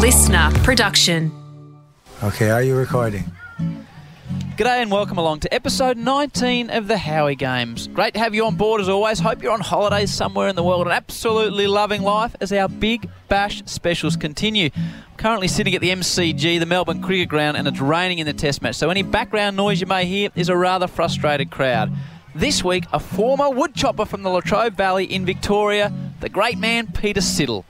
listener production. Okay, are you recording? G'day and welcome along to episode 19 of the Howie Games. Great to have you on board as always. Hope you're on holidays somewhere in the world and absolutely loving life as our Big Bash specials continue. I'm currently sitting at the MCG, the Melbourne Cricket Ground, and it's raining in the Test match, so any background noise you may hear is a rather frustrated crowd. This week, a former woodchopper from the Latrobe Valley in Victoria, the great man Peter Siddle.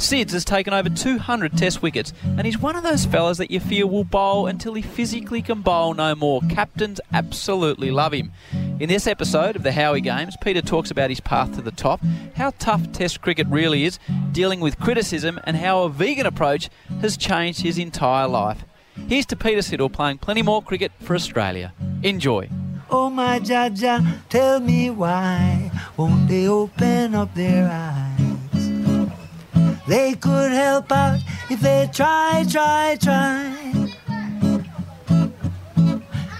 Sidds has taken over 200 test wickets, and he's one of those fellas that you feel will bowl until he physically can bowl no more. Captains absolutely love him. In this episode of the Howie Games, Peter talks about his path to the top, how tough test cricket really is, dealing with criticism, and how a vegan approach has changed his entire life. Here's to Peter Siddle playing plenty more cricket for Australia. Enjoy. Oh my Jaja, tell me why won't they open up their eyes? They could help out if they try, try, try.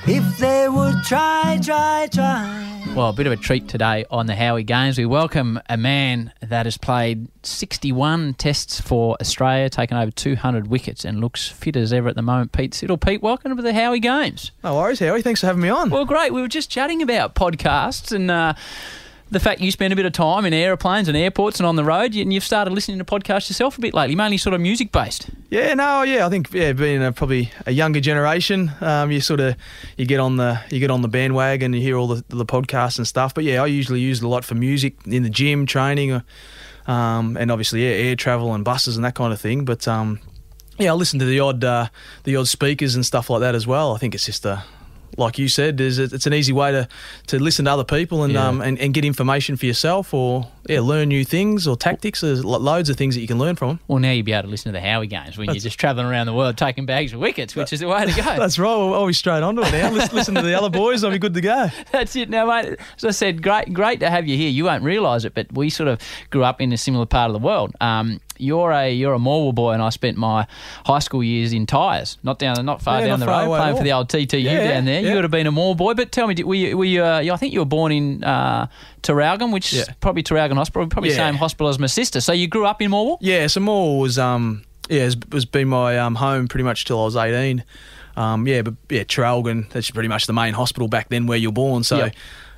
If they would try, try, try. Well, a bit of a treat today on the Howie Games. We welcome a man that has played 61 tests for Australia, taken over 200 wickets, and looks fit as ever at the moment. Pete Siddle. Pete, welcome to the Howie Games. No worries, Howie. Thanks for having me on. Well, great. We were just chatting about podcasts and. Uh, the fact you spend a bit of time in aeroplanes and airports and on the road, and you've started listening to podcasts yourself a bit lately, mainly sort of music based. Yeah, no, yeah, I think yeah, being a, probably a younger generation, um, you sort of you get on the you get on the bandwagon, and you hear all the, the podcasts and stuff. But yeah, I usually use it a lot for music in the gym, training, um, and obviously yeah, air travel and buses and that kind of thing. But um, yeah, I listen to the odd uh, the odd speakers and stuff like that as well. I think it's just a like you said, is it's an easy way to, to listen to other people and, Yeah. um, and and get information for yourself, or yeah, learn new things or tactics. There's loads of things that you can learn from. Well, now you'll be able to listen to the Howie Games when you're just travelling around the world taking bags of wickets, which is the way to go. That's right. I'll, I'll be straight onto it now. Listen, listen to the other boys. I'll be good to go. That's it now, mate. As I said, great, great to have you here. You won't realise it, but we sort of grew up in a similar part of the world. Um, you're a you're a Morwell boy, and I spent my high school years in Tyers, not down, not far Yeah, down not the road, playing for the old TTU Yeah, down there. You would have been a Morwell boy, but tell me, did- were you, were you uh, I think you were born in uh, Traralgon, which is probably Traralgon Hospital, probably Yeah. same hospital as my sister. So you grew up in Morwell. Yeah, so Morwell um yeah has, was been my um, home pretty much till I was eighteen. Um, yeah, but yeah, Traralgon. That's pretty much the main hospital back then where you're born. So. Yeah.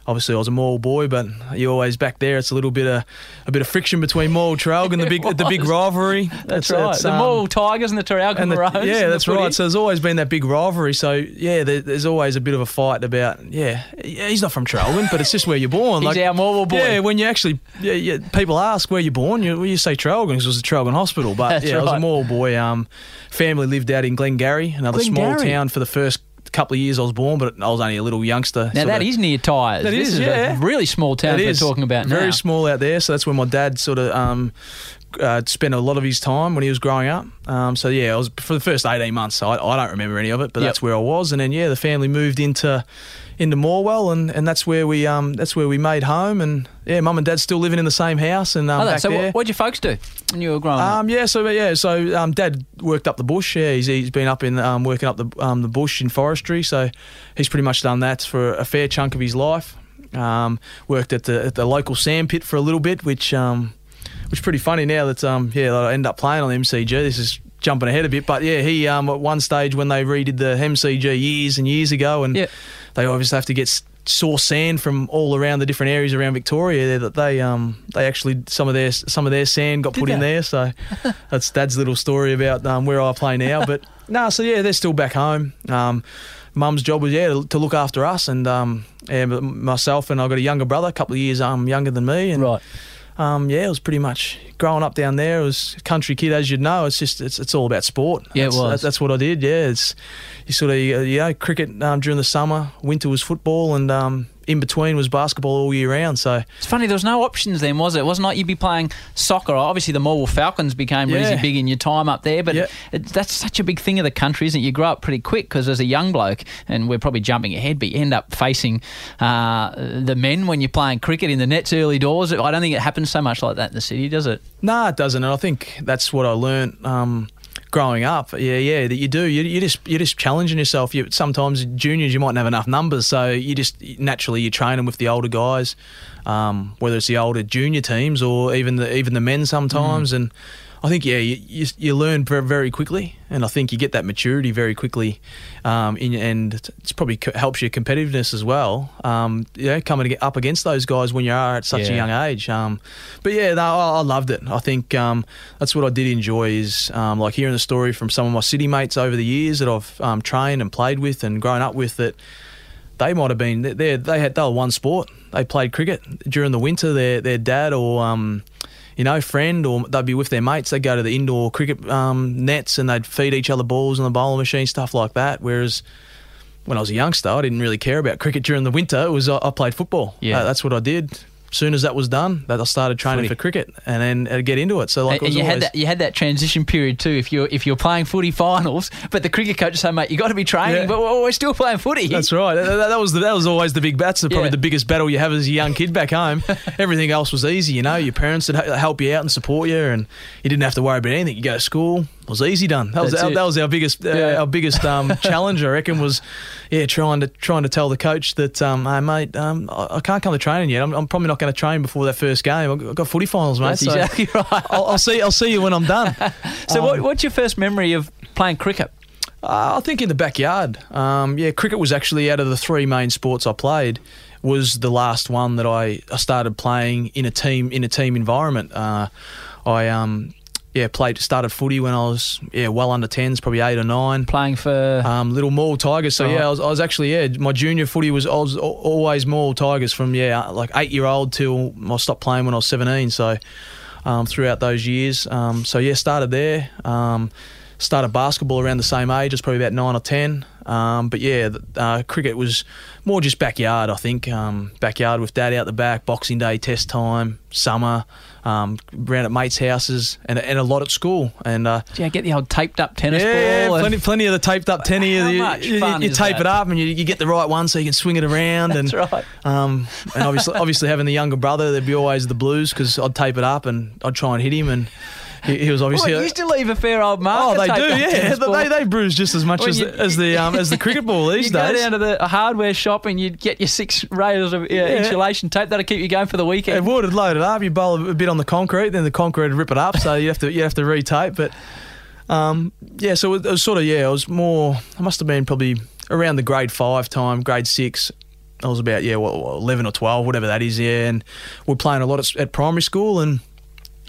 Obviously, I was a Morwell boy, but you're always back there. It's a little bit of a bit of friction between Morwell Traralgon, the big the big rivalry. That's right. the um, Morwell Tigers and the Traralgon Maroons. yeah, that's right. footy. So there's always been that big rivalry. So yeah, there, there's always a bit of a fight about yeah, yeah he's not from Traralgon, but it's just where you're born. He's our Morwell boy. Yeah, when you actually yeah, yeah, people ask where you're born, you, you say Traralgon because it was a Traralgon hospital. But That's yeah, I was a Morwell boy. Um, family lived out in Glengarry, another small town for the first couple of years I was born, but I was only a little youngster. Now that of- is near Tyers. That this is, is yeah. a really small town we're talking about very now. small out there. So that's where my dad sort of um, uh, spent a lot of his time when he was growing up. Um, so yeah, I was for the first eighteen months. I, I don't remember any of it, but Yep. that's where I was. And then yeah, the family moved into into Morwell, and, and that's where we um, that's where we made home. And yeah, mum and dad still living in the same house. And um, Oh, back so there. what, what'd your folks do when you were growing up? Um, yeah, so yeah, so um, Dad worked up the bush. Yeah, he's, he's been up in um, working up the um, the bush in forestry. So he's pretty much done that for a fair chunk of his life. Um, worked at the at the local sand pit for a little bit, which um, which is pretty funny now that um, yeah that I end up playing on the MCG. This is jumping ahead a bit, but yeah, he um, at one stage when they redid the MCG years and years ago, and Yeah. They obviously have to get source sand from all around the different areas around Victoria. there, That they um they actually some of their some of their sand got Did put in there. So that's Dad's little story about um, where I play now. But no, so yeah, they're still back home. Um, Mum's job was yeah to, to look after us and um, yeah, myself and I got a younger brother, a couple of years um younger than me, and right. Um, yeah, it was pretty much growing up down there. It was a country kid, as you'd know. It's just it's, it's all about sport. Yeah, it that's, was. that- that's what I did. Yeah, it's you sort of you know cricket um, during the summer, winter was football, and um, in between was basketball all year round. So It's funny, there was no options then, was it? It wasn't like you'd be playing soccer. Obviously, the Morwell Falcons became Yeah. really big in your time up there, but Yeah. it, that's such a big thing of the country, isn't it? You grow up pretty quick because as a young bloke, and we're probably jumping ahead, but you end up facing uh, the men when you're playing cricket in the nets early doors. I don't think it happens so much like that in the city, does it? No, it doesn't. And I think that's what I learnt um, growing up. Yeah, yeah, that you do. You, you just you're just challenging yourself. You sometimes juniors you mightn't have enough numbers, so you just naturally you train them with the older guys, um, whether it's the older junior teams or even the even the men sometimes. And I think yeah, you, you, you learn very quickly, and I think you get that maturity very quickly, um, in, and it's probably co- helps your competitiveness as well. Um, you know, coming to get up against those guys when you are at such a young age. Um, but yeah, no, I, I loved it. I think um, that's what I did enjoy is um, like hearing the story from some of my city mates over the years that I've um, trained and played with and grown up with that they might have been they they they had they were one sport. They played cricket during the winter. Their their dad or um, you know friend or they'd be with their mates. They'd go to the indoor cricket um, nets and they'd feed each other balls on the bowling machine, stuff like that. Whereas when I was a youngster, I didn't really care about cricket during the winter. It was I, I played football. Yeah. Uh, that's what I did. Soon as that was done, that I started training Footy. for cricket and then uh, get into it. So like, and, and you had that you had that transition period too. If you're if you're playing footy finals, but the cricket coach say, mate, you got to be training, Yeah. but we're, we're still playing footy. That's right. That, that- was the, that was always the big. That's the, probably Yeah. the biggest battle you have as a young kid back home. Everything else was easy, you know. Your parents would help you out and support you, and you didn't have to worry about anything. You go to school, was easy done. That was our, that was our biggest uh, Yeah. our biggest um, challenge. I reckon was yeah trying to trying to tell the coach that um, hey mate um, I, I can't come to training yet. I'm, I'm probably not going to train before that first game. I've got- I've got footy finals, mate. That's so exactly right. I'll, I'll see I'll see you when I'm done. So, what, Um, what's your first memory of playing cricket? Uh, I think in the backyard. Um, yeah, cricket was actually out of the three main sports I played was the last one that I, I started playing in a team in a team environment. Uh, I um, yeah played started footy when I was yeah well under tens, probably eight or nine. Playing for Um, little Morwell Tigers. So Right. yeah, I was, I was actually yeah. My junior footy was I was always Morwell Tigers from yeah like eight year old till I stopped playing when I was seventeen. So um, throughout those years, um, so yeah, started there. Um, started basketball around the same age. I was probably about nine or ten. Um, but yeah, uh, cricket was more just backyard. I think um, backyard with dad out the back. Boxing Day, test time, summer. Um, around at mates' houses and, and a lot at school. And uh, do you get the old taped up tennis yeah, ball? and- plenty, plenty of the taped up tennis. How you, much you, fun you is tape that? it up and you, you get the right one so you can swing it around. That's and right. um, and obviously, obviously having the younger brother, there'd be always the blues because I'd tape it up and I'd try and hit him, and he, he was Well, obviously. you used to leave a fair old mark. Oh, they do, yeah. They, they bruise just as much as, you- the, as the um, as the cricket ball these days. you days. go down to the hardware shop and you'd get your six rails of uh, insulation tape that'll keep you going for the weekend. It would have loaded up. You bowl a bit on the concrete, then the concrete would rip it up. So you have to you have to retape. But um, yeah, so it was sort of yeah. I was more. I must have been probably around the grade five time, grade six. I was about yeah, what, eleven or twelve, whatever that is. Yeah, and we're playing a lot at, at primary school, and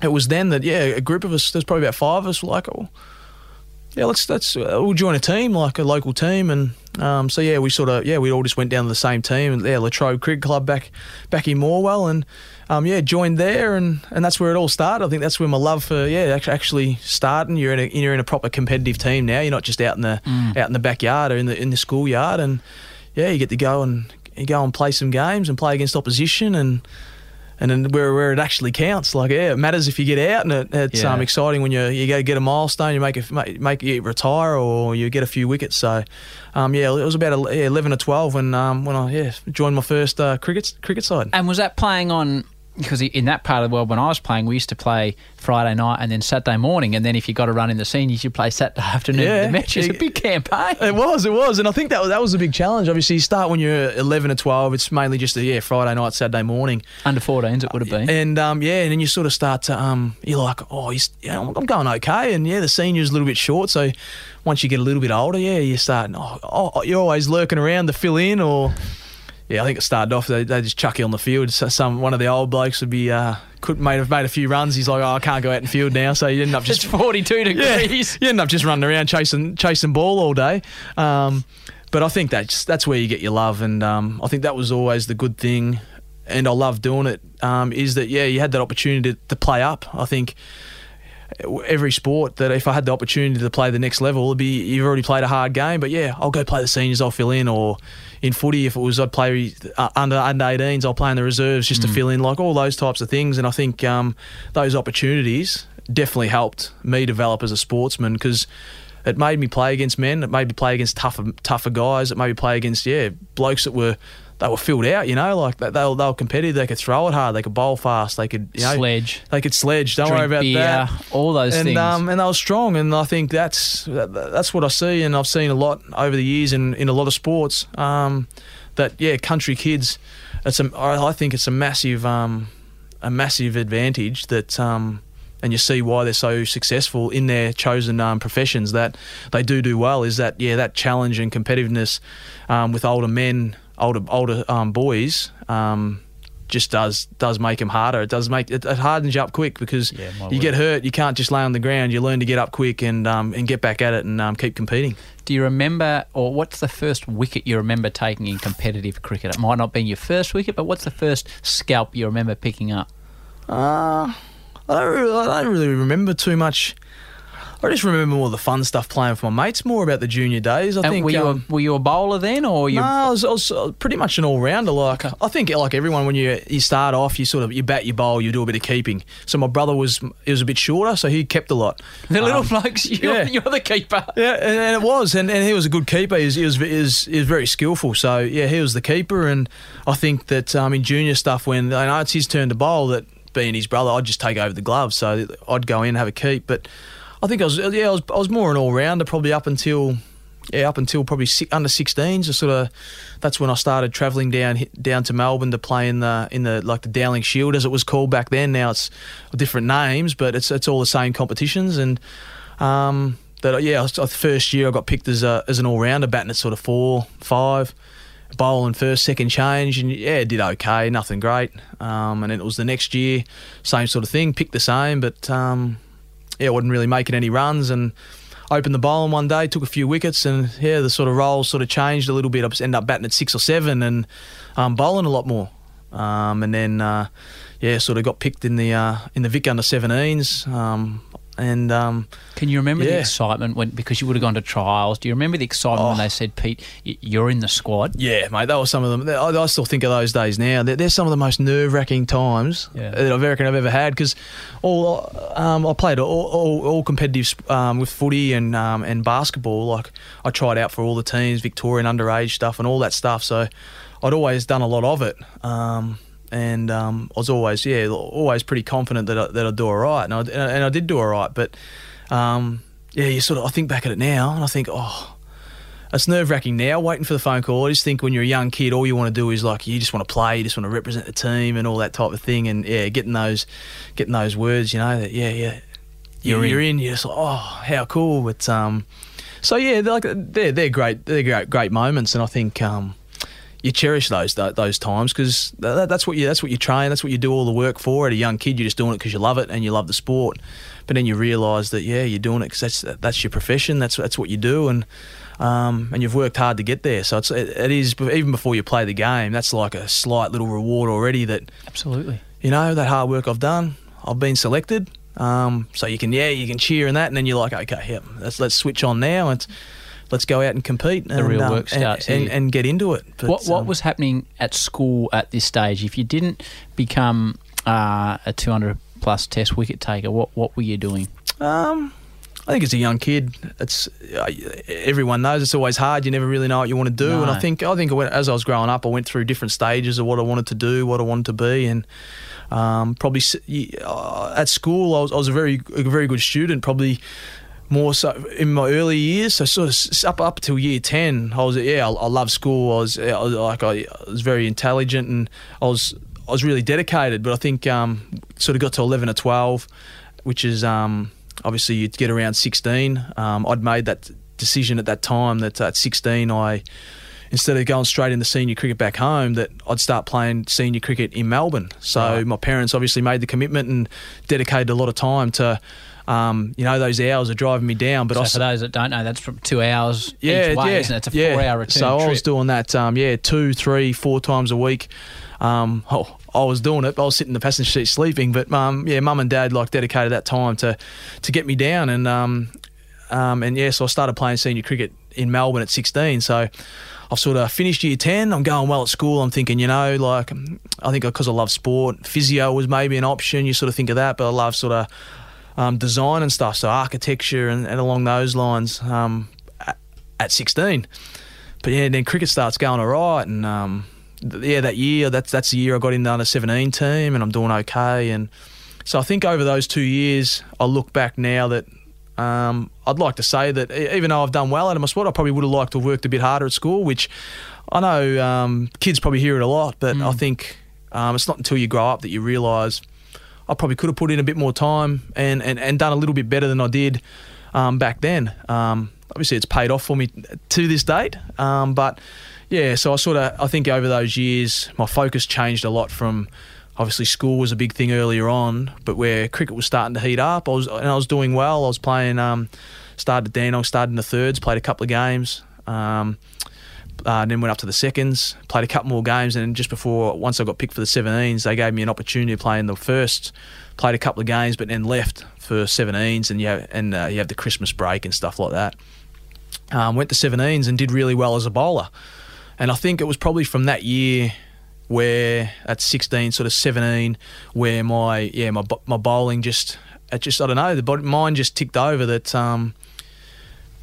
it was then that yeah, a group of us. There's probably about five of us. Were like, oh, yeah, let's let's uh, we'll join a team, like a local team, and um, so yeah, we sort of yeah, we all just went down to the same team, and yeah, Latrobe Cricket Club back back in Morwell, and um, yeah, joined there, and, and that's where it all started. I think that's where my love for yeah actually starting. You're in a you're in a proper competitive team now. You're not just out in the out in the backyard or in the in the schoolyard, and yeah, you get to go and you go and play some games and play against opposition and. And then where, where it actually counts, like yeah, it matters if you get out, and it, it's Yeah. um, exciting when you you go get a milestone, you make a, make make you retire or you get a few wickets. So, um, yeah, it was about eleven or twelve when um, when I yeah joined my first uh, cricket cricket side. And was that playing on? Because in that part of the world, when I was playing, we used to play Friday night and then Saturday morning, and then if you got a run in the seniors, you play Saturday afternoon. Yeah. the match is a big campaign. It was, it was, and I think that was, that was a big challenge. Obviously, you start when you're eleven or twelve. It's mainly just a yeah Friday night, Saturday morning, Under 14s, it would have been. and um, yeah, and then you sort of start to um, you're like, oh, you know, I'm going okay, and yeah, the senior's a little bit short, so once you get a little bit older, yeah, you start, oh, oh you're always lurking around to fill in, or yeah, I think it started off they, they just chuck you on the field. So some one of the old blokes would be uh, could made have made a few runs. He's like, oh, I can't go out in field now, so you end up it's just 42 yeah, degrees. you end up just running around chasing chasing ball all day. Um, but I think that's that's where you get your love, and um, I think that was always the good thing, and I love doing it. Um, is that yeah, you had that opportunity to, to play up. I think every sport that if I had the opportunity to play the next level, it'd be you've already played a hard game, but yeah, I'll go play the seniors, I'll fill in, or in footy if it was I'd play uh, under under 18s, I'll play in the reserves just to fill in, like all those types of things. And I think um, those opportunities definitely helped me develop as a sportsman because. It made me play against men. It made me play against tougher, tougher guys. It made me play against yeah blokes that were they were filled out. You know, like they, they, were, they were competitive. They could throw it hard. They could bowl fast. They could you know, Sledge. They could sledge. Don't worry about beer, that all those and things. um, and they were strong, and I think that's that, that's what I see, and I've seen a lot over the years in, in a lot of sports. Um, that yeah, country kids, it's a, I I think it's a massive um, a massive advantage that um, and you see why they're so successful in their chosen um, professions that they do do well is that yeah that challenge and competitiveness um, with older men older older um, boys um, just does does make them harder it does make it, it hardens you up quick because Yeah, you word. get hurt you can't just lay on the ground you learn to get up quick and um, and get back at it and um, keep competing Do you remember, or what's the first wicket you remember taking in competitive cricket? It might not be your first wicket, but what's the first scalp you remember picking up? Uh, I don't really, I don't really remember too much. I just remember more of the fun stuff playing with my mates, more about the junior days. I And think. were you um, a, were you a bowler then, or you? no, I was, I was uh, pretty much an all rounder. Like I think, like everyone, when you you start off, you sort of you bat, you bowl, you do a bit of keeping. So my brother was he was a bit shorter, so he kept a lot. the little Um, blokes, you're, yeah. you're the keeper. Yeah, and, and it was, and, and he was a good keeper. He was, he was, he was, he was very skillful. So yeah, he was the keeper, and I think that um, in junior stuff, when I know it's his turn to bowl, that being his brother, I'd just take over the gloves. So I'd go in and have a keep. But I think I was, yeah, I was, I was more an all rounder, probably up until. Yeah, up until probably under 16s, so sort of that's when I started travelling down down to Melbourne to play in the in the like the Dowling Shield as it was called back then. Now it's different names, but it's it's all the same competitions. And um, that yeah, I first year I got picked as a as an all rounder, batting at sort of four, five, bowling first, second change, and yeah, did okay, nothing great. Um, and then it was the next year, same sort of thing, picked the same, but um, yeah, wasn't really making any runs and. Opened the bowling one day, took a few wickets, and yeah, the sort of role sort of changed a little bit. I just ended up batting at six or seven and um, bowling a lot more. Um, and then uh, yeah, sort of got picked in the uh, in the Vic under 17s. Um, and um, Can you remember the excitement when because you would have gone to trials? Do you remember the excitement when Oh. they said, "Pete, you're in the squad"? Yeah, mate, that was some of them. I, I still think of those days now. They're, they're some of the most nerve wracking times Yeah. that I reckon I've ever had because all um, I played all, all, all competitive um, with footy and um, and basketball. Like I tried out for all the teams, Victorian underage stuff and all that stuff. So I'd always done a lot of it. And um, I was always, yeah, always pretty confident that I, that I'd do all right, and I, and I did do all right. But um, yeah, you sort of, I think back at it now, and I think, oh, it's nerve wracking now, waiting for the phone call. I just think when you're a young kid, all you want to do is like you just want to play, you just want to represent the team and all that type of thing. And yeah, getting those, getting those words, you know, that yeah, yeah, You're you're, in. you're in. You're just like, oh, how cool. But um, so yeah, they're like they're they're great, they're great, great moments, and I think um, you cherish those those times because that's what you that's what you train, that's what you do all the work for. At a young kid, you're just doing it because you love it and you love the sport. But then you realise that yeah, you're doing it because that's that's your profession. That's that's what you do, and um, and you've worked hard to get there. So it's it, it is even before you play the game. That's like a slight little reward already. That Absolutely. you know that hard work I've done. I've been selected. Um, so you can yeah you can cheer and that, and then you're like okay, yeah, let's let's switch on now and let's go out and compete. And, real um, work starts and, and, and get into it. But, what what um, was happening at school at this stage? If you didn't become uh, a 200 plus Test wicket taker, what what were you doing? Um, I think as a young kid, it's uh, everyone knows it's always hard. You never really know what you want to do, and I think I think I went, as I was growing up, I went through different stages of what I wanted to do, what I wanted to be, and um, probably uh, at school I was, I was a very a very good student, probably. More so in my early years, so sort of up up till year ten, I was yeah, I, I loved school. I was, I was like I, I was very intelligent and I was I was really dedicated. But I think um, sort of got to eleven or twelve, which is um, obviously you'd get around 16. Um, I'd made that decision at that time that at 16 I, instead of going straight into senior cricket back home, that I'd start playing senior cricket in Melbourne. So Right. my parents obviously made the commitment and dedicated a lot of time to, um, you know, those hours are driving me down. But so I, for those that don't know, that's from two hours yeah, each way, yeah, isn't it? It's a yeah. four-hour return So trip. I was doing that, um, yeah, two, three, four times a week. Um, oh, I was doing it. I was sitting in the passenger seat sleeping, but um, yeah, mum and dad like dedicated that time to to get me down, and um, um, and yeah, so I started playing senior cricket in Melbourne at 16. So I've sort of finished year 10. I'm going well at school. I'm thinking, you know, like I think because I love sport, physio was maybe an option. You sort of think of that, but I love sort of um, design and stuff, so architecture and, and along those lines um, at, at 16. But yeah, then cricket starts going all right, and um, th- yeah, that year that's that's the year I got in the under 17 team, and I'm doing okay. And so I think over those two years, I look back now that um, I'd like to say that even though I've done well out of my sport, I probably would have liked to have worked a bit harder at school, which I know um, kids probably hear it a lot, but I think um, it's not until you grow up that you realise I probably could have put in a bit more time and, and, and done a little bit better than I did um, back then. Um, obviously, it's paid off for me to this date. Um, but yeah, so I sort of I think over those years, my focus changed a lot from. Obviously, school was a big thing earlier on, but where cricket was starting to heat up, I was and I was doing well. I was playing, um, started at Dandenong, started in the thirds, played a couple of games. Uh, then went up to the seconds, played a couple more games, and just before, once I got picked for the 17s, they gave me an opportunity to play in the first. Played a couple of games, but then left for 17s, and you have, and uh, you have the Christmas break and stuff like that. Um, went to 17s and did really well as a bowler, and I think it was probably from that year where at 16, sort of 17, where my yeah my my bowling just it just I don't know the mind just ticked over that. Um,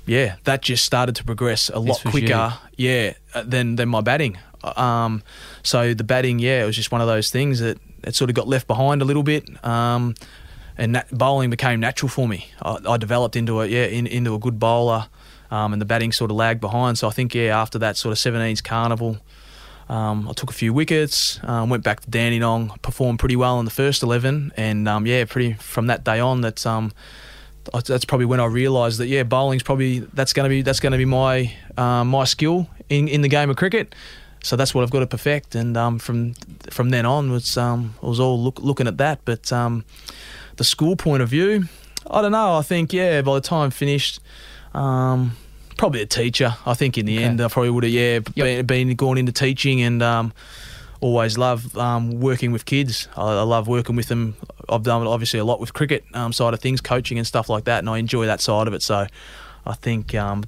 yeah, that just started to progress a lot quicker. You. Yeah, uh, than than my batting. Um, so the batting, yeah, it was just one of those things that it sort of got left behind a little bit. Um, and that bowling became natural for me. I, I developed into a yeah in, into a good bowler, um, and the batting sort of lagged behind. So I think yeah after that sort of 17s carnival, um, I took a few wickets, um, went back to Dandenong, performed pretty well in the first 11, and um, yeah, pretty from that day on that um, that's probably when I realised that yeah, bowling's probably that's going to be that's going to be my uh, my skill in, in the game of cricket. So that's what I've got to perfect, and um, from from then on was um, I was all look, looking at that. But um, the school point of view, I don't know. I think yeah, by the time I finished, um, probably a teacher. I think in the okay. end I probably would have yeah yep. been, been gone into teaching and um, always love um, working with kids. I, I, love working with them. I've done obviously a lot with cricket um, side of things, coaching and stuff like that, and I enjoy that side of it. So I think. Um,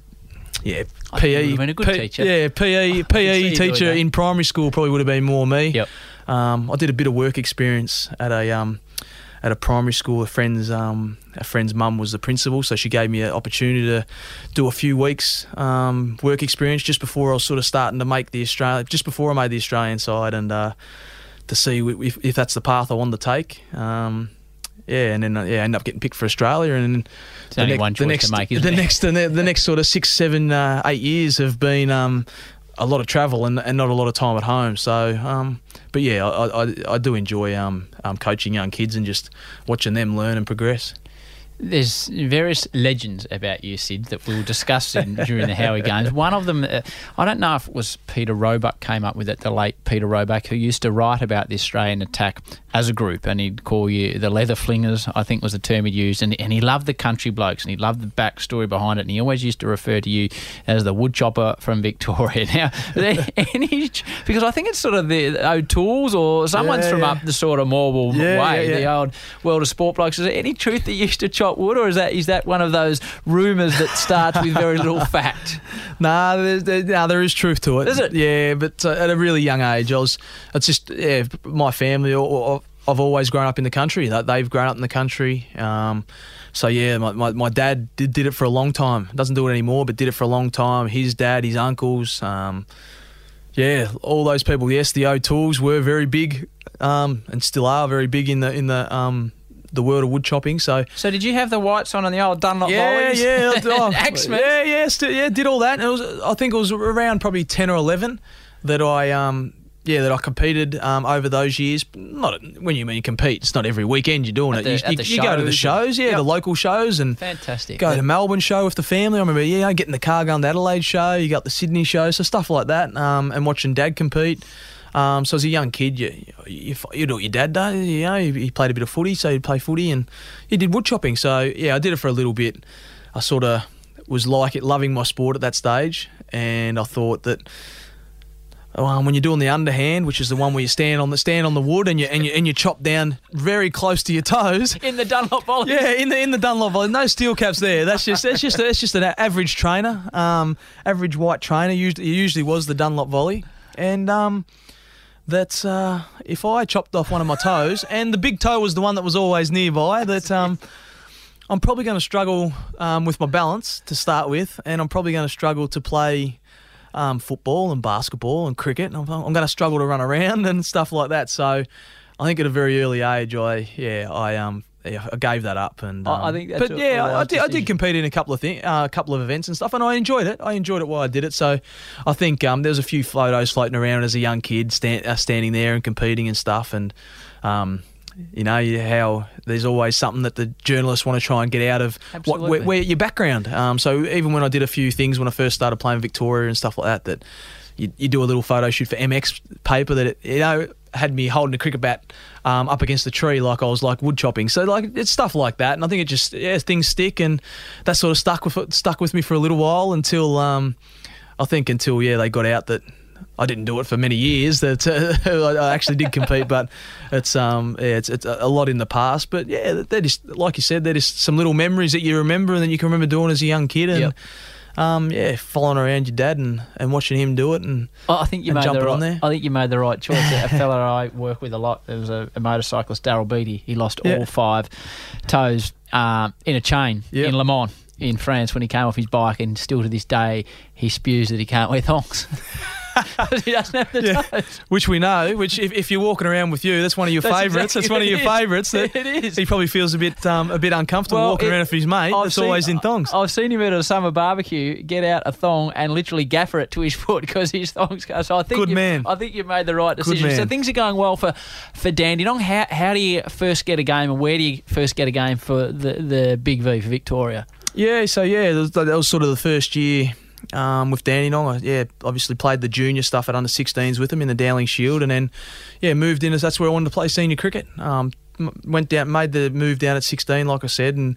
yeah, PE, been a good P, teacher. Yeah, PE, PE teacher in primary school probably would have been more me. Yep. Um, I did a bit of work experience at a um, at a primary school. A friend's um, a friend's mum was the principal, so she gave me an opportunity to do a few weeks um, work experience just before I was sort of starting to make the Australia, just before I made the Australian side, and uh, to see if, if that's the path I wanted to take. Um, yeah, and then uh, yeah, I ended up getting picked for Australia, and the, ne- the next, make, the next, the, the next sort of six, seven, uh, eight years have been um, a lot of travel and, and not a lot of time at home. So, um, but yeah, I, I, I do enjoy um, um, coaching young kids and just watching them learn and progress. There's various legends about you, Sid, that we'll discuss in, during the Howie Games. One of them, uh, I don't know if it was Peter Roebuck came up with it, the late Peter Roebuck, who used to write about the Australian attack as a group, and he'd call you the leather flingers, I think was the term he'd used, and, and he loved the country blokes, and he loved the backstory behind it, and he always used to refer to you as the woodchopper from Victoria. Now, any, because I think it's sort of the O'Toole's or someone's yeah, from yeah. up the sort of Morwell yeah, way, the old world of sport blokes. Is there any truth that you used to or is that is that one of those rumours that starts with very little fact? nah, there's, there, nah, there is truth to it. Is it? Yeah, but uh, at a really young age, I was. It's just yeah, my family or, or I've always grown up in the country. They've grown up in the country. Um, so yeah, my, my, my, dad did, did it for a long time. Doesn't do it anymore, but did it for a long time. His dad, his uncles, um, yeah, all those people. Yes, the O'Tooles were very big, um, and still are very big in the in the um, the world of wood chopping. So, so did you have the whites on on the old Dunlop yeah, volleys? Yeah, oh, Axemen. Yeah, yeah, yeah. Did all that. And it was, I think it was around probably ten or eleven that I um yeah, that I competed um, over those years. Not when you mean compete, it's not every weekend you're doing at it. The, you, you, you go to the shows, yeah, yep. the local shows, and fantastic. Go to Melbourne show with the family. I remember, yeah, getting the car going to Adelaide show. You got the Sydney show, so stuff like that, um, and watching Dad compete. Um, so as a young kid, you, you you do what your dad does. You know, he played a bit of footy, so he'd play footy, and he did wood chopping. So yeah, I did it for a little bit. I sort of was like it, loving my sport at that stage, and I thought that um, when you're doing the underhand, which is the one where you stand on the stand on the wood and you and you and you chop down very close to your toes in the Dunlop volley. Yeah, in the in the Dunlop volley. No steel caps there. That's just that's just that's just an average trainer, um, average white trainer. Usually usually was the Dunlop volley, and um, that uh, if I chopped off one of my toes, and the big toe was the one that was always nearby, that um, I'm probably going to struggle um, with my balance to start with, and I'm probably going to struggle to play um, football and basketball and cricket. And I'm, I'm going to struggle to run around and stuff like that. So I think at a very early age, I yeah, I um. Yeah, I gave that up, and um, I think. but a, yeah, I, I did. I did compete in a couple of things, uh, a couple of events and stuff, and I enjoyed it. I enjoyed it while I did it. So, I think um, there was a few photos floating around as a young kid, stand, uh, standing there and competing and stuff, and um, you know how there's always something that the journalists want to try and get out of what where, where your background. Um, so even when I did a few things when I first started playing Victoria and stuff like that, that you, you do a little photo shoot for MX paper that it, you know had me holding a cricket bat um, up against the tree like I was like wood chopping. So like it's stuff like that, and I think it just yeah things stick, and that sort of stuck with stuck with me for a little while until um, I think until yeah they got out that. I didn't do it for many years. That uh, I actually did compete, but it's um yeah, it's, it's a lot in the past. But yeah, they're just like you said, they're just some little memories that you remember and that you can remember doing as a young kid, and Yep. Um yeah, following around your dad and, and watching him do it, and Oh, I think you made the right. on there. I think you made the right choice. a fella I work with a lot. There was a, a motorcyclist, Daryl Beattie. He lost Yeah. all five toes um, in a chain Yeah. in Le Mans in France when he came off his bike, and still to this day he spews that he can't wear thongs. he doesn't have the Yeah. toes. which we know, which if, if you're walking around with you, that's one of your That's favourites. exactly that's one of your favourites. That It is. He probably feels a bit um, a bit uncomfortable Well, walking it- around with his mate. I've that's seen- always in thongs. I've seen him at a summer barbecue get out a thong and literally gaffer it to his foot because his thongs go. So I think Good you, man. I think you made the right decision. So things are going well for for Dandenong. How how do you first get a game and where do you first get a game for the the Big V for Victoria? Yeah, so yeah, that was, that was sort of the first year um, with Dandenong. I, yeah, obviously played the junior stuff at under 16s with him in the Dowling Shield, and then yeah, moved in as that's where I wanted to play senior cricket. Um, went down, made the move down at 16, like I said, and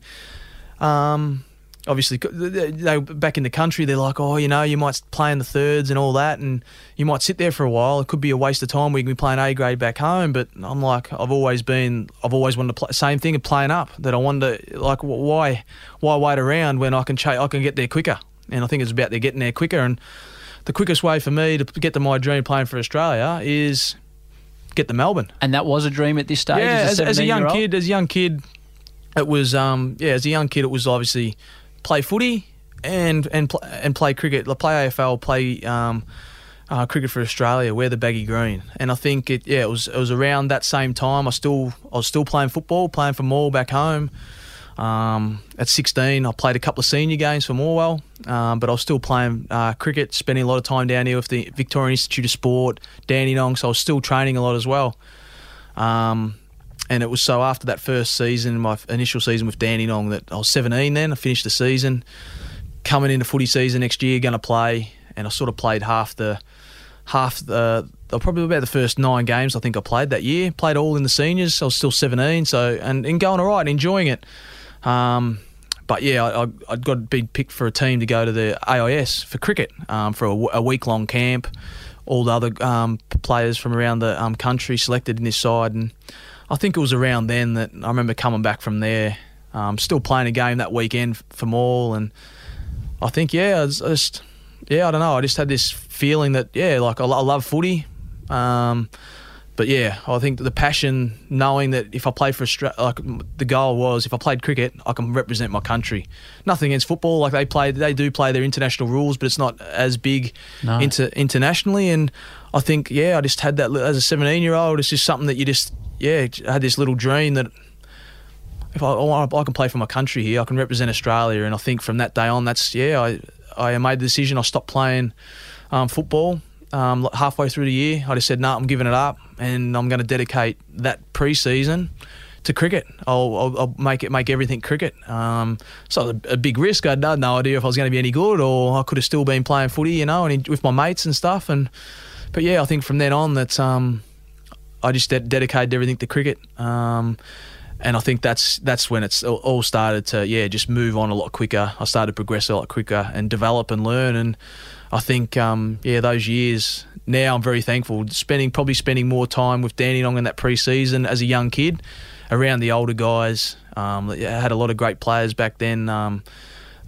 um, obviously they, back in the country. They're like, oh, you know, you might play in the thirds and all that, and you might sit there for a while. It could be a waste of time. We can be playing A grade back home, but I'm like, I've always been, I've always wanted to play. Same thing of playing up. That I wonder, like, why, why wait around when I can, cha- I can get there quicker. And I think it's about there getting there quicker. And the quickest way for me to get to my dream playing for Australia is get to Melbourne. And that was a dream at this stage. Yeah, as, as, a, as a young kid, as a young kid, it was um yeah, as a young kid, it was obviously play footy and and pl- and play cricket, play AFL, play um. Uh, cricket for Australia, wear the baggy green, and I think it. Yeah, it was. It was around that same time. I still, I was still playing football, playing for Morwell back home. Um, at 16, I played a couple of senior games for Morwell, um, but I was still playing uh, cricket, spending a lot of time down here with the Victorian Institute of Sport, Dandenong, so I was still training a lot as well. Um, and it was so after that first season, my initial season with Dandenong, that I was 17 then. I finished the season, coming into footy season next year, going to play, and I sort of played half the, half the, probably about the first nine games I think I played that year. Played all in the seniors. I was still 17, so and, and going all right, enjoying it. Um, but yeah, I, I, I'd got to be picked for a team to go to the AIS for cricket um, for a, week long camp. All the other um, players from around the um, country selected in this side, and I think it was around then that I remember coming back from there, um, still playing a game that weekend for Morwell, and I think yeah, I just yeah, I don't know, I just had this feeling that yeah, like I, I love footy, um, but yeah, I think the passion, knowing that if I play for Australia, like the goal was, if I played cricket, I can represent my country. Nothing against football, like they play, they do play their international rules, but it's not as big No. inter, internationally. And I think, yeah, I just had that as a 17 year old. It's just something that you just, yeah, I had this little dream that if I, I, I can play for my country here, I can represent Australia. And I think from that day on, that's yeah, I I made the decision. I stopped playing um, football um, halfway through the year. I just said, no, I'm giving it up, and I'm going to dedicate that pre-season to cricket. I'll, I'll, I'll make it make everything cricket. Um, so a, a big risk. I had no idea if I was going to be any good, or I could have still been playing footy, you know, and with my mates and stuff. And but yeah, I think from then on that um, I just de- dedicated everything to cricket. Um, and I think that's that's when it's all started to yeah just move on a lot quicker. I started to progress a lot quicker and develop and learn. And I think um, yeah those years now I'm very thankful. Spending probably spending more time with Dandenong in that pre-season as a young kid, around the older guys. Um, I had a lot of great players back then. Um,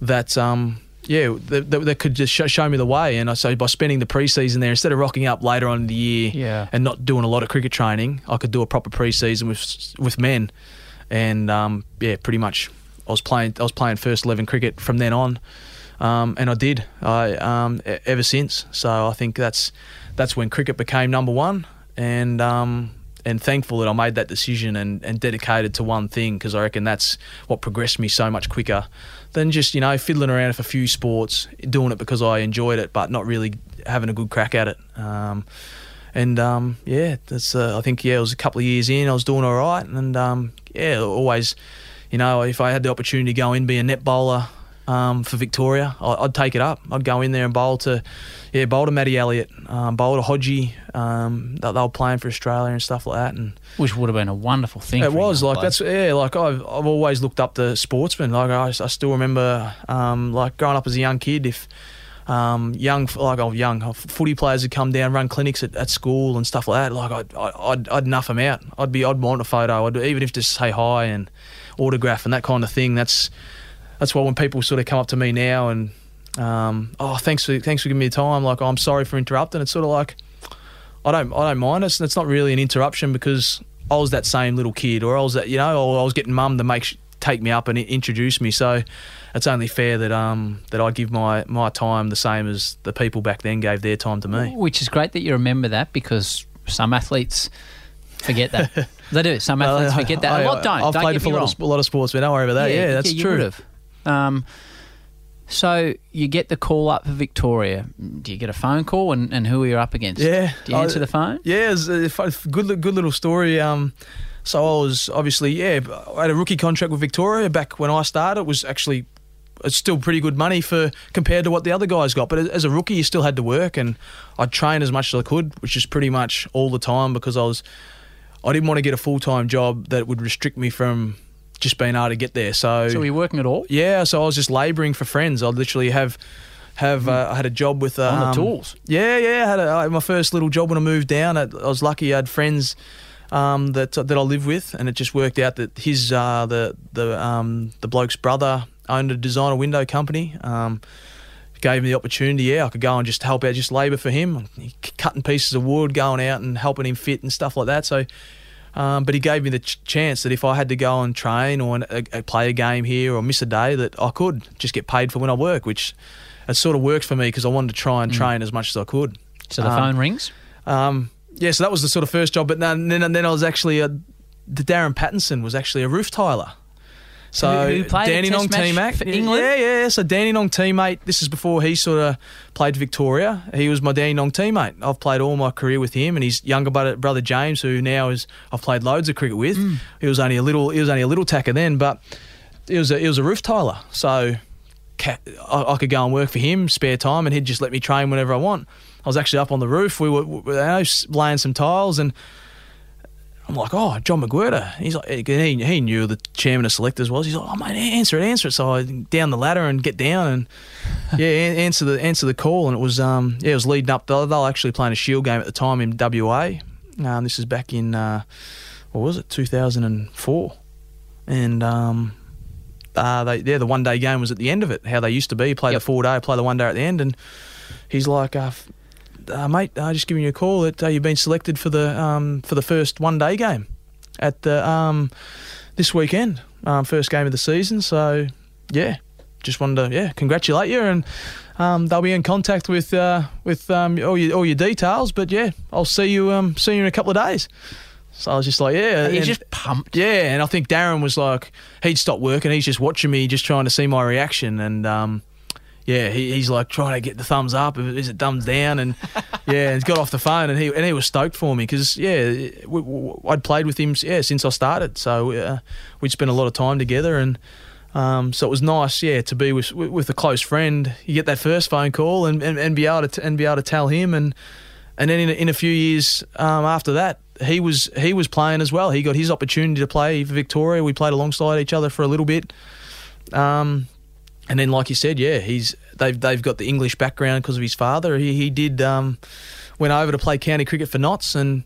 that um, yeah, that, that, that could just show, show me the way. And I so by spending the preseason there, instead of rocking up later on in the year Yeah. and not doing a lot of cricket training, I could do a proper preseason with with men. And um, yeah, pretty much, I was playing. I was playing first eleven cricket from then on, um, and I did. I um, ever since. So I think that's that's when cricket became number one. And um, and thankful that I made that decision and, and dedicated to one thing because I reckon that's what progressed me so much quicker than just you know fiddling around with a few sports, doing it because I enjoyed it, but not really having a good crack at it. Um, and um, yeah, that's uh, I think yeah, it was a couple of years in. I was doing all right, and um, yeah, always, you know, if I had the opportunity to go in be a net bowler um, for Victoria, I, I'd take it up. I'd go in there and bowl to, yeah, bowl to Matty Elliott, um, bowl to Hodgie. Um, they, they were playing for Australia and stuff like that, and Which would have been a wonderful thing. it was like bloke. that's yeah, like I've I've always looked up to sportsmen. Like I, I still remember, um, like growing up as a young kid, if um, young like oh young uh, footy players would come down, run clinics at, at school and stuff like that. Like I'd I'd, I'd nuff them out. I'd be I'd want a photo. I'd even if just say hi and autograph and that kind of thing. That's that's why when people sort of come up to me now and um, oh thanks for thanks for giving me the time. Like I'm sorry for interrupting. It's sort of like I don't I don't mind. It's it's not really an interruption because I was that same little kid, or I was that you know, or I was getting mum to make sh- take me up and introduce me. So it's only fair that um that I give my my time the same as the people back then gave their time to me. Which is great that you remember that because some athletes forget that. they do. Some athletes forget that. I- a lot don't. I've don't played for a lot, of, a lot of sports, but don't worry about that. Yeah, that's you true. Um, so you get the call up for Victoria. Do you get a phone call and, and who are you up against? Yeah, Do you answer I- the phone? Yeah, it's a good, good little story. Um, so I was obviously yeah, I had a rookie contract with Victoria back when I started. It was actually it's still pretty good money for compared to what the other guys got. But as a rookie, you still had to work, and I'd train as much as I could, which is pretty much all the time because I was I didn't want to get a full time job that would restrict me from just being able to get there. So, So were you working at all? yeah, so I was just labouring for friends. I'd literally have have uh, I had a job with um, On the tools. Yeah, yeah. I had, a, I had my first little job when I moved down. I, I was lucky. I had friends um, that that I live with, and it just worked out that his uh, the the um, the bloke's brother owned a designer window company. Um, gave me the opportunity. Yeah, I could go and just help out, just labour for him, cutting pieces of wood, going out and helping him fit and stuff like that. So. Um, but he gave me the ch- chance that if I had to go and train or uh, uh, play a game here or miss a day, that I could just get paid for when I work, which it sort of worked for me because I wanted to try and train as much as I could. So the Um, phone rings. Um, yeah, so that was the sort of first job. But then, then, then I was actually a, the Darren Pattinson was actually a roof tiler. So Who- who a Dandenong teammate for England? Yeah, yeah. So Dandenong teammate. This is before he sort of played Victoria. He was my Dandenong teammate. I've played all my career with him, and his younger brother, brother James, who now is I've played loads of cricket with. Mm. He was only a little. He was only a little tacker then, but he was a, he was a roof tiler. So I, I could go and work for him, spare time, and he'd just let me train whenever I want. I was actually up on the roof. We were, we were you know, s- laying some tiles, and I'm like, "Oh, John McGuirter." He's like, he, he knew the chairman of selectors was. He's like, "Oh, mate, answer it, answer it." So I down the ladder and get down and yeah, an- answer the answer the call, and it was um yeah, it was leading up. They were actually playing a Shield game at the time in WA. Um, this is back in uh, what was it, 2004, and um. Uh, they, yeah, the one day game was at the end of it. How they used to be, play Yep. the four day, play the one day at the end, and he's like, uh, uh, "Mate, uh, just giving you a call that uh, you've been selected for the um, for the first one day game at the um, this weekend, um, first game of the season." So, yeah, just wanted to yeah congratulate you, and um, they'll be in contact with uh, with um, all your all your details. But yeah, I'll see you um, see you in a couple of days. So I was just like, yeah, He's and- just pumped. yeah, and I think Darren was like, he'd stopped working. He's just watching me, just trying to see my reaction. And um, yeah, he, he's like trying to get the thumbs up. Is it thumbs down? And yeah, he's got off the phone, and he and he was stoked for me because yeah, we, we, I'd played with him yeah since I started. So uh, we'd spent a lot of time together, and um, so it was nice, yeah, to be with with a close friend. You get that first phone call, and, and, and be able to and be able to tell him, and and then in a, in a few years um, after that, he was he was playing as well. He got his opportunity to play for Victoria. We played alongside each other for a little bit. Um, and then, like you said, yeah, he's they've they've got the English background because of his father. He he did um, went over to play county cricket for Notts and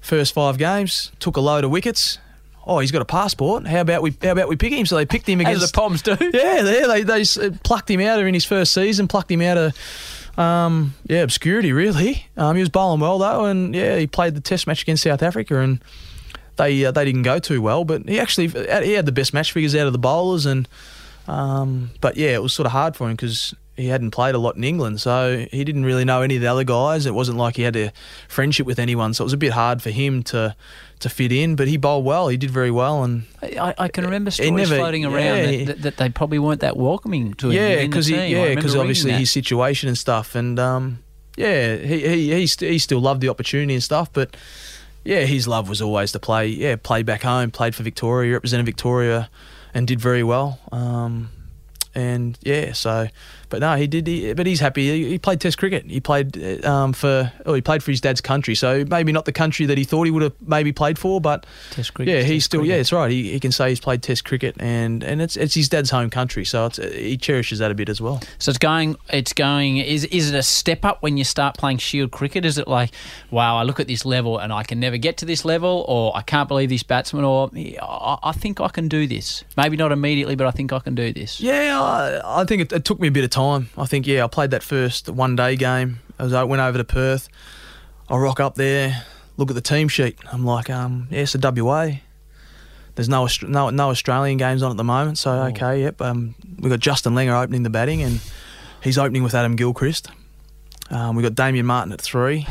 first five games took a load of wickets. Oh, he's got a passport. How about we how about we pick him? So they picked him As against the Poms do. yeah, they, they they plucked him out of in his first season, plucked him out of um, yeah obscurity really. Um, he was bowling well though, and yeah, he played the Test match against South Africa, and they uh, they didn't go too well, but he actually he had the best match figures out of the bowlers, and um, but yeah, it was sort of hard for him because he hadn't played a lot in England, so he didn't really know any of the other guys. It wasn't like he had a friendship with anyone, so it was a bit hard for him to to fit in. But he bowled well. He did very well, and I, I can remember stories never- floating around yeah, that, that, that they probably weren't that welcoming to him. yeah, because he team. I yeah because obviously that. his situation and stuff, and um, yeah, he he he, st- he still loved the opportunity and stuff, but yeah, his love was always to play. Yeah, play back home, played for Victoria, represented Victoria, and did very well. Um, and yeah, so but no, he did. He, but he's happy. He, he played Test cricket. He played um, for. Oh, he played for his dad's country. So maybe not the country that he thought he would have maybe played for, but Test cricket. yeah, he's still. cricket. Yeah, it's right. He, he can say he's played Test cricket, and and it's it's his dad's home country. So it's, he cherishes that a bit as well. So it's going. It's going. Is is it a step up when you start playing Shield cricket? Is it like, wow, I look at this level and I can never get to this level, or I can't believe this batsman, or I, I think I can do this. Maybe not immediately, but I think I can do this. Yeah, I, I think it, it took me a bit of time. I think yeah, I played that first one day game. I was I went over to Perth. I rock up there, look at the team sheet. I'm like, um, yeah, it's a WA. There's no no no Australian games on at the moment, so okay, yep. Um, we got Justin Langer opening the batting, and he's opening with Adam Gilchrist. Um, we got Damien Martyn at three.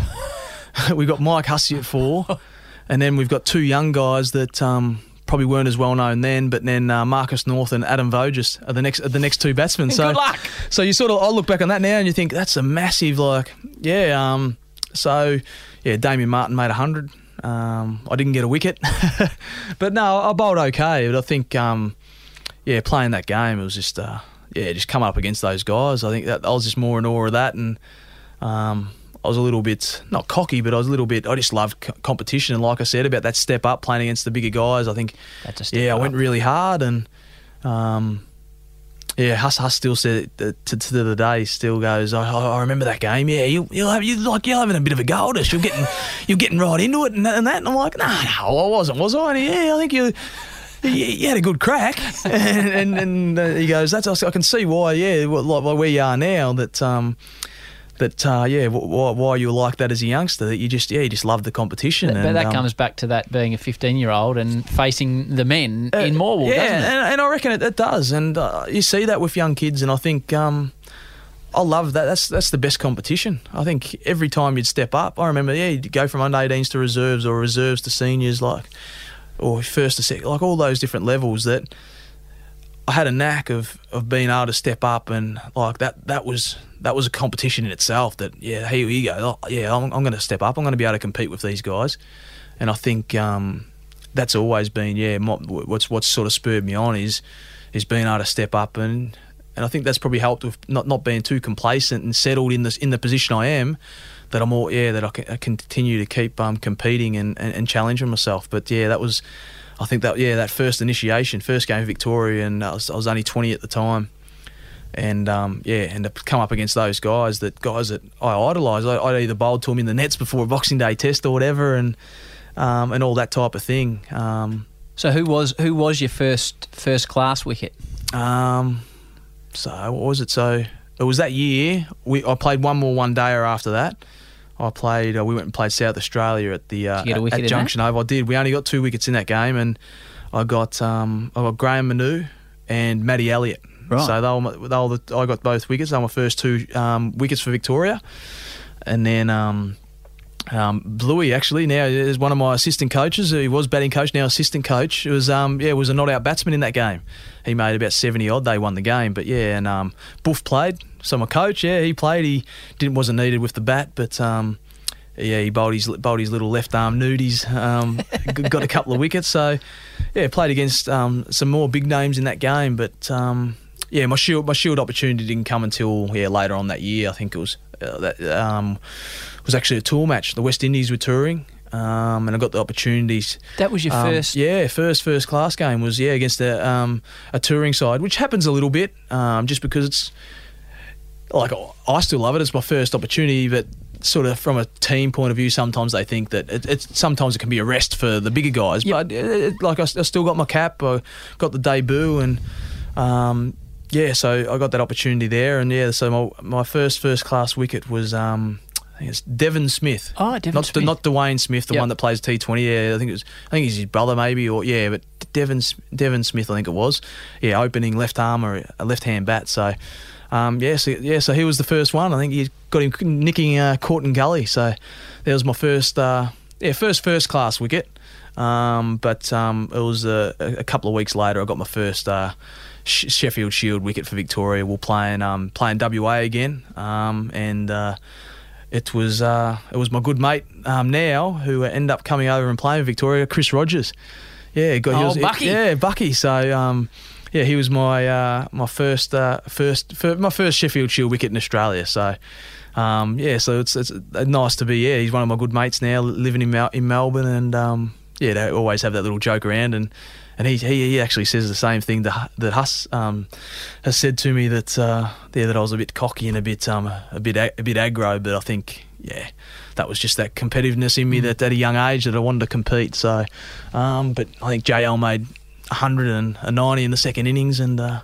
we got Mike Hussey at four, and then we've got two young guys that um, probably weren't as well known then, but then uh, Marcus North and Adam Voges are the next are the next two batsmen. So Good luck. so you sort of I look back on that now and you think that's a massive like yeah. Um, so yeah, Damien Martyn made hundred. Um, I didn't get a wicket, but no, I bowled okay. But I think um, yeah, playing that game it was just uh, yeah, just come up against those guys. I think that I was just more in awe of that and. Um, I was a little bit not cocky, but I was a little bit. I just loved co- competition, and like I said about that step up, playing against the bigger guys. I think, That's a step yeah, I went really hard, and um, yeah, Huss, Huss still said to, to the day, still goes. I, I remember that game. Yeah, you you'll have you like you're having a bit of a go at us. You're getting you're getting right into it and, that- and that. And I'm like, no, no, I wasn't, was I? And, yeah, I think you. You you had a good crack, and and, and uh, he goes. That's I can see why. Yeah, like where you are now. That um, that uh, yeah, why, why you were like that as a youngster. That you just yeah, you just loved the competition. But and, that um, comes back to that being a 15 year old and facing the men in Morwell, Uh, yeah, doesn't it? And, and I reckon it, it does. And uh, you see that with young kids, and I think um, I love that. That's that's the best competition. I think every time you'd step up, I remember, yeah, you'd go from under 18s to reserves or reserves to seniors, like, or first to second, like all those different levels that. I had a knack of, of being able to step up and like that that was that was a competition in itself that yeah here you go. Oh, yeah I'm, I'm going to step up. I'm going to be able to compete with these guys. And I think um, that's always been yeah mo- what's what's sort of spurred me on is is being able to step up and and I think that's probably helped with not, not being too complacent and settled in this in the position I am that I'm all yeah that I can I continue to keep um, competing and, and, and challenging myself. But yeah that was I think that yeah that first initiation first game of Victoria and I was, I was only 20 at the time and um, yeah, and to come up against those guys that guys that I idolise. I, I'd either bowled to them in the nets before a Boxing Day test or whatever, and um, and all that type of thing. Um, So who was who was your first first class wicket? um, so what was it? So it was that year. We I played one more one dayer after that. I played. Uh, we went and played South Australia at the uh, Did you get a at, at Junction Oval. I did. We only got two wickets in that game, and I got um, I got Graham Manou and Matty Elliott. Right. So they were, they were the, I got both wickets. They were my first two um, wickets for Victoria, and then. Um, um, Bluey actually now is one of my assistant coaches. He was batting coach, now assistant coach. It was um, yeah, was a not out batsman in that game. He made about seventy odd. They won the game, but yeah, and um, Buff played. So my coach, yeah, he played. He didn't wasn't needed with the bat, but um, yeah, he bowled his bowled his little left arm nudies. Um, got a couple of wickets. So yeah, played against um, some more big names in that game, but. Um, yeah, my shield my shield opportunity didn't come until yeah later on that year. I think it was uh, that um, was actually a tour match. The West Indies were touring, um, and I got the opportunities. That was your Um, first. yeah, first first class game was yeah against a um, a touring side, which happens a little bit, um, just because it's like I still love it. It's my first opportunity, but sort of from a team point of view, sometimes they think that it, it's sometimes it can be a rest for the bigger guys. Yep. But it, it- like I still got my cap, I got the debut, and um, yeah, so I got that opportunity there, and yeah, so my my first first class wicket was. Um, I think it's Devon Smith. Oh, Devon not Smith. not Dwayne Smith, the Yep. one that plays T Twenty. Yeah, I think it was. I think he's his brother, maybe, or yeah, but Devon Devon Smith, I think it was. Yeah, opening left arm or a left hand bat. So, um, yeah, so yeah, so he was the first one. I think he got him nicking uh, Corton Gully. So, that was my first, uh, yeah, first first class wicket. Um, but um, it was uh, a, couple of weeks later. I got my first. Uh, Sheffield Shield wicket for Victoria. We're playing um, playing WA again, um, and uh, it was uh, it was my good mate um, now who ended up coming over and playing Victoria, Chris Rogers. Yeah, he got, he Oh, was, Bucky. Yeah, Bucky. So um, yeah, he was my uh, my first uh, first fir- my first Sheffield Shield wicket in Australia. So. Um, yeah, so it's it's uh, nice to be. Yeah, he's one of my good mates now, living in Mel- in Melbourne, and um, yeah, they always have that little joke around, and and he he, he actually says the same thing that that Huss um, has said to me that uh, yeah that I was a bit cocky and a bit um a bit a, a bit aggro, but I think yeah that was just that competitiveness in me that at a young age that I wanted to compete. So, um, but I think JL made 190 in the second innings, and uh,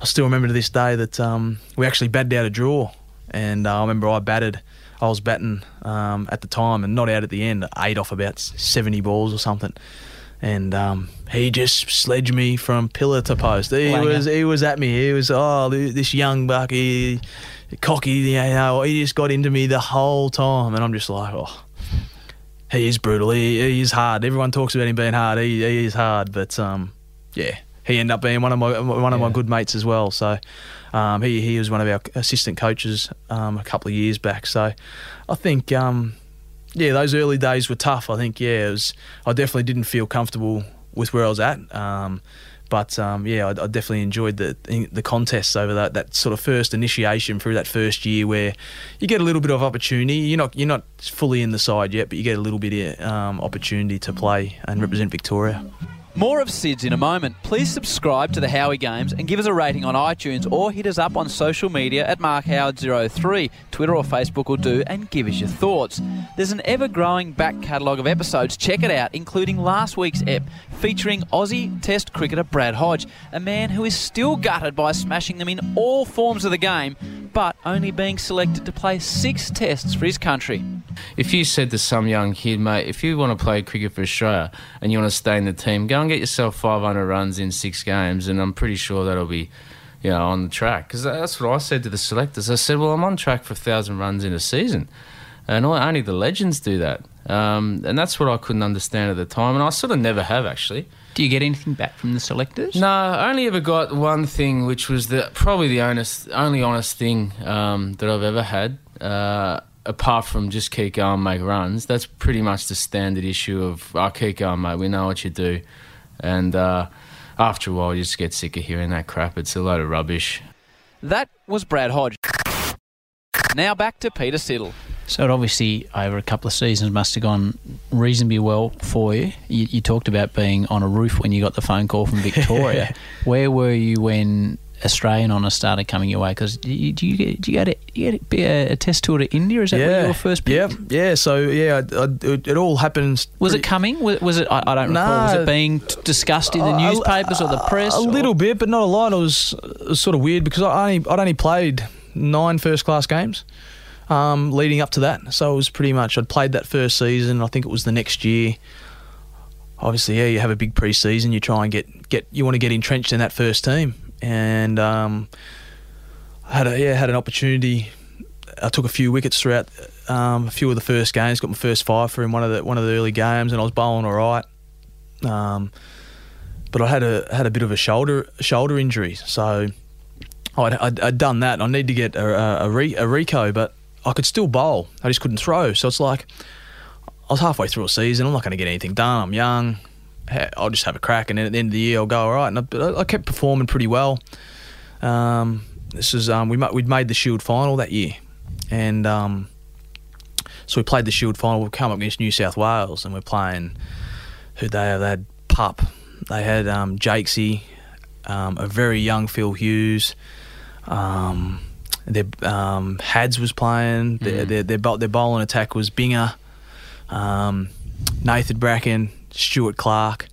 I still remember to this day that um, we actually batted out a draw, and uh, I remember I batted. I was batting um, at the time and not out at the end, eight off about 70 balls or something. And um, he just sledged me from pillar to post. He Langer. was he was at me. He was oh this young buck, he cocky, you know. He just got into me the whole time, and I'm just like oh he is brutal. He, he is hard. Everyone talks about him being hard. He, he is hard, but um, yeah, he ended up being one of my one of my good mates as well. So um, he he was one of our assistant coaches um, a couple of years back. So I think um, yeah, those early days were tough. I think yeah, was. I definitely didn't feel comfortable with where I was at. Um, but um, yeah, I, I definitely enjoyed the the contests over that, that sort of first initiation through that first year where you get a little bit of opportunity. You're not you're not fully in the side yet, but you get a little bit of um, opportunity to play and represent Victoria. More of Sidds in a moment. Please subscribe to the Howie Games and give us a rating on iTunes or hit us up on social media at MarkHoward03. Twitter or Facebook will do and give us your thoughts. There's an ever growing back catalogue of episodes. Check it out, including last week's ep featuring Aussie Test cricketer Brad Hodge, a man who is still gutted by smashing them in all forms of the game, but only being selected to play six tests for his country. If you said to some young kid, mate, if you want to play cricket for Australia and you want to stay in the team, go and get yourself 500 runs in six games, and I'm pretty sure that'll be, you know, on the track. Because that's what I said to the selectors. I said, well, I'm on track for 1,000 runs in a season. And only the legends do that. Um, and that's what I couldn't understand at the time. And I sort of never have, actually. Do you get anything back from the selectors? No, I only ever got one thing, which was the probably the honest, only honest thing um, that I've ever had. Uh, apart from just keep going, make runs. That's pretty much the standard issue of I keep going, mate. We know what you do, and uh, after a while, you just get sick of hearing that crap. It's a load of rubbish. That was Brad Hodge. Now back to Peter Siddle. So it obviously over a couple of seasons must have gone reasonably well for you. You, you talked about being on a roof when you got the phone call from Victoria. Where were you when Australian honours started coming your way? Because do you, do you get do you go to you get be a, a test tour to India? Is that where you were first? Yeah, yeah. So yeah, I, I, it, it all happens. Was it coming? Was, was it? I, I don't recall. Was it being discussed in the Uh, newspapers or the press? A or- little bit, but not a lot. It was, it was sort of weird because I only I'd only played nine first class games um, leading up to that. So it was pretty much I'd played that first season. I think it was the next year. Obviously, yeah, you have a big pre-season. You try and get get you want to get entrenched in that first team, and um, I had a yeah had an opportunity. I took a few wickets throughout um, a few of the first games. Got my first five for in one of the one of the early games, and I was bowling all right. Um, but I had a had a bit of a shoulder shoulder injury, so I'd, I'd, I'd done that. I need to get a, a, a, re, a but I could still bowl. I just couldn't throw. So it's like I was halfway through a season. I'm not going to get anything done. I'm young. I'll just have a crack, and then at the end of the year, I'll go all right. And I, I kept performing pretty well. Um, this is um, we we'd made the Shield final that year, and um, so we played the Shield final. We've come up against New South Wales, and we're playing who they. They had Pup, they had um, Jakesy, um, a very young Phil Hughes. Um, their um, Hads was playing. Their, Mm. their, their, bowl- their bowling attack was Binger, um, Nathan Bracken, Stuart Clark,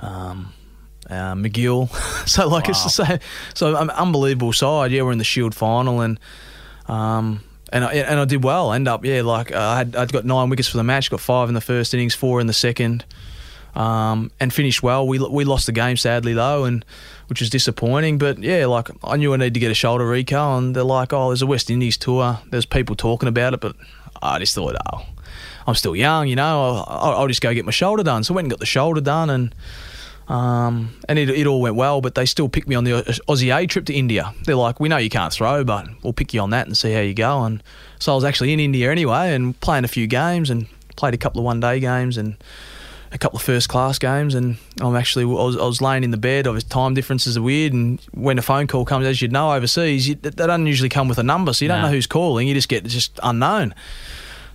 um, uh, MacGill. so like it's so so um, unbelievable side. Yeah, we're in the Shield final and. Um, and I, and I did well. End up, yeah, like uh, I had I'd got nine wickets for the match, got five in the first innings, four in the second, um, and finished well. We we lost the game sadly though, and which was disappointing. But yeah, like I knew I needed to get a shoulder reco, and they're like, oh, there's a West Indies tour. There's people talking about it, but I just thought, oh, I'm still young, you know. I'll, I'll I'll just go get my shoulder done. So I went and got the shoulder done, and Um, and it, it all went well, but they still picked me on the Aussie A trip to India. They're like, we know you can't throw, but we'll pick you on that and see how you go. And so I was actually in India anyway and playing a few games and played a couple of one day games and a couple of first class games. And I'm actually, I was, I was laying in the bed. Obviously, time differences are weird. And when a phone call comes, as you'd know overseas, you, they don't usually come with a number, so you don't No. know who's calling. You just get just unknown.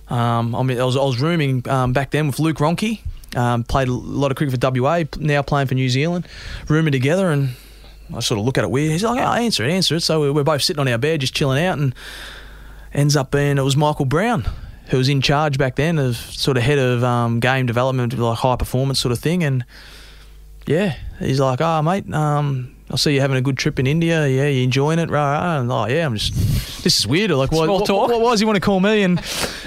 Um, I mean, I was, I was rooming um, back then with Luke Ronchi. Um, played a lot of cricket for WA. Now playing for New Zealand. Rooming together, and I sort of look at it weird. He's like, oh, "Answer it, answer it." So we- we're both sitting on our bed, just chilling out, and ends up being it was Michael Brown who was in charge back then of sort of head of um, game development, like high performance sort of thing, and yeah, he's like, "Oh, mate, um, I see you having a good trip in India. Yeah, you enjoying it? Right? And, oh, yeah. I'm just. This is weird. Like, why, why, why, why does he want to call me and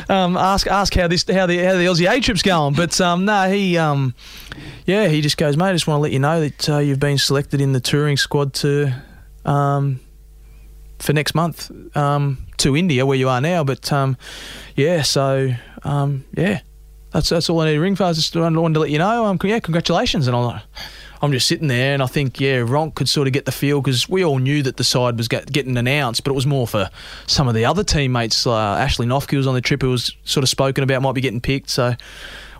um, ask ask how this how the how the Aussie A trip's going? But um, no, he um, yeah, he just goes, mate. I just want to let you know that uh, you've been selected in the touring squad to um, for next month um, to India, where you are now. But um, yeah, so um, yeah, that's that's all I need to ring for. I just wanted to let you know. Um, yeah, congratulations. And I'm I'm just sitting there, and I think yeah, Ronk could sort of get the feel because we all knew that the side was get, getting announced, but it was more for some of the other teammates. Uh, Ashley Noffke was on the trip, who was sort of spoken about might be getting picked. So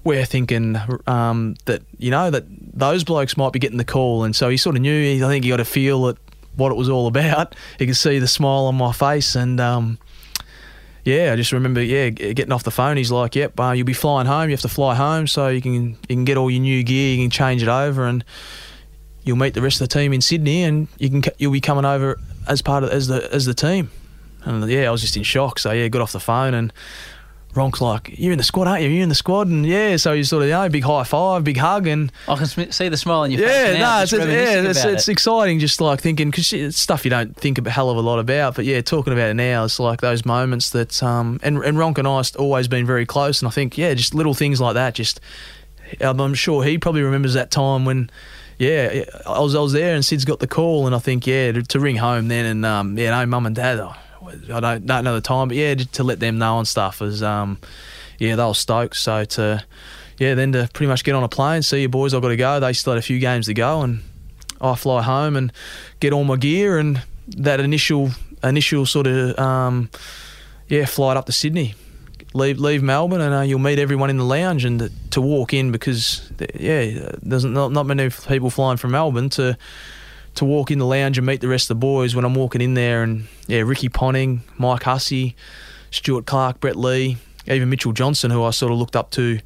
we're thinking um, that you know that those blokes might be getting the call, and so he sort of knew. I think he got a feel at what it was all about. He could see the smile on my face, and um, yeah, I just remember yeah getting off the phone. He's like, "Yep, uh, you'll be flying home. You have to fly home, so you can you can get all your new gear, you can change it over, and you'll meet the rest of the team in Sydney, and you can you'll be coming over as part of as the as the team." And yeah, I was just in shock. So yeah, got off the phone and. Ronk's like, you're in the squad, aren't you? You're in the squad, and yeah, so you sort of, you know, big high five, big hug, and I can sm- see the smile on your yeah, face now. no, it's, it's, yeah, it's, it's it. exciting. Just like thinking because it's stuff you don't think a hell of a lot about. But yeah, talking about it now, it's like those moments that um and and Ronk and I have always been very close, and I think yeah, just little things like that. Just um, I'm sure he probably remembers that time when. Yeah, I was I was there and Sid's got the call and I think yeah to, to ring home then and um yeah no mum and dad oh, I don't don't know the time but yeah to, let them know and stuff was um yeah they were stoked so to yeah, then to pretty much get on a plane, see your boys, I've got to go. They still had a few games to go, and I fly home and get all my gear and that initial initial sort of um, yeah flight up to Sydney. Leave leave Melbourne and uh, you'll meet everyone in the lounge and to, to walk in because yeah there's not not many people flying from Melbourne to to walk in the lounge and meet the rest of the boys when I'm walking in there and yeah Ricky Ponting, Mike Hussey, Stuart Clark, Brett Lee, even Mitchell Johnson who I sort of looked up to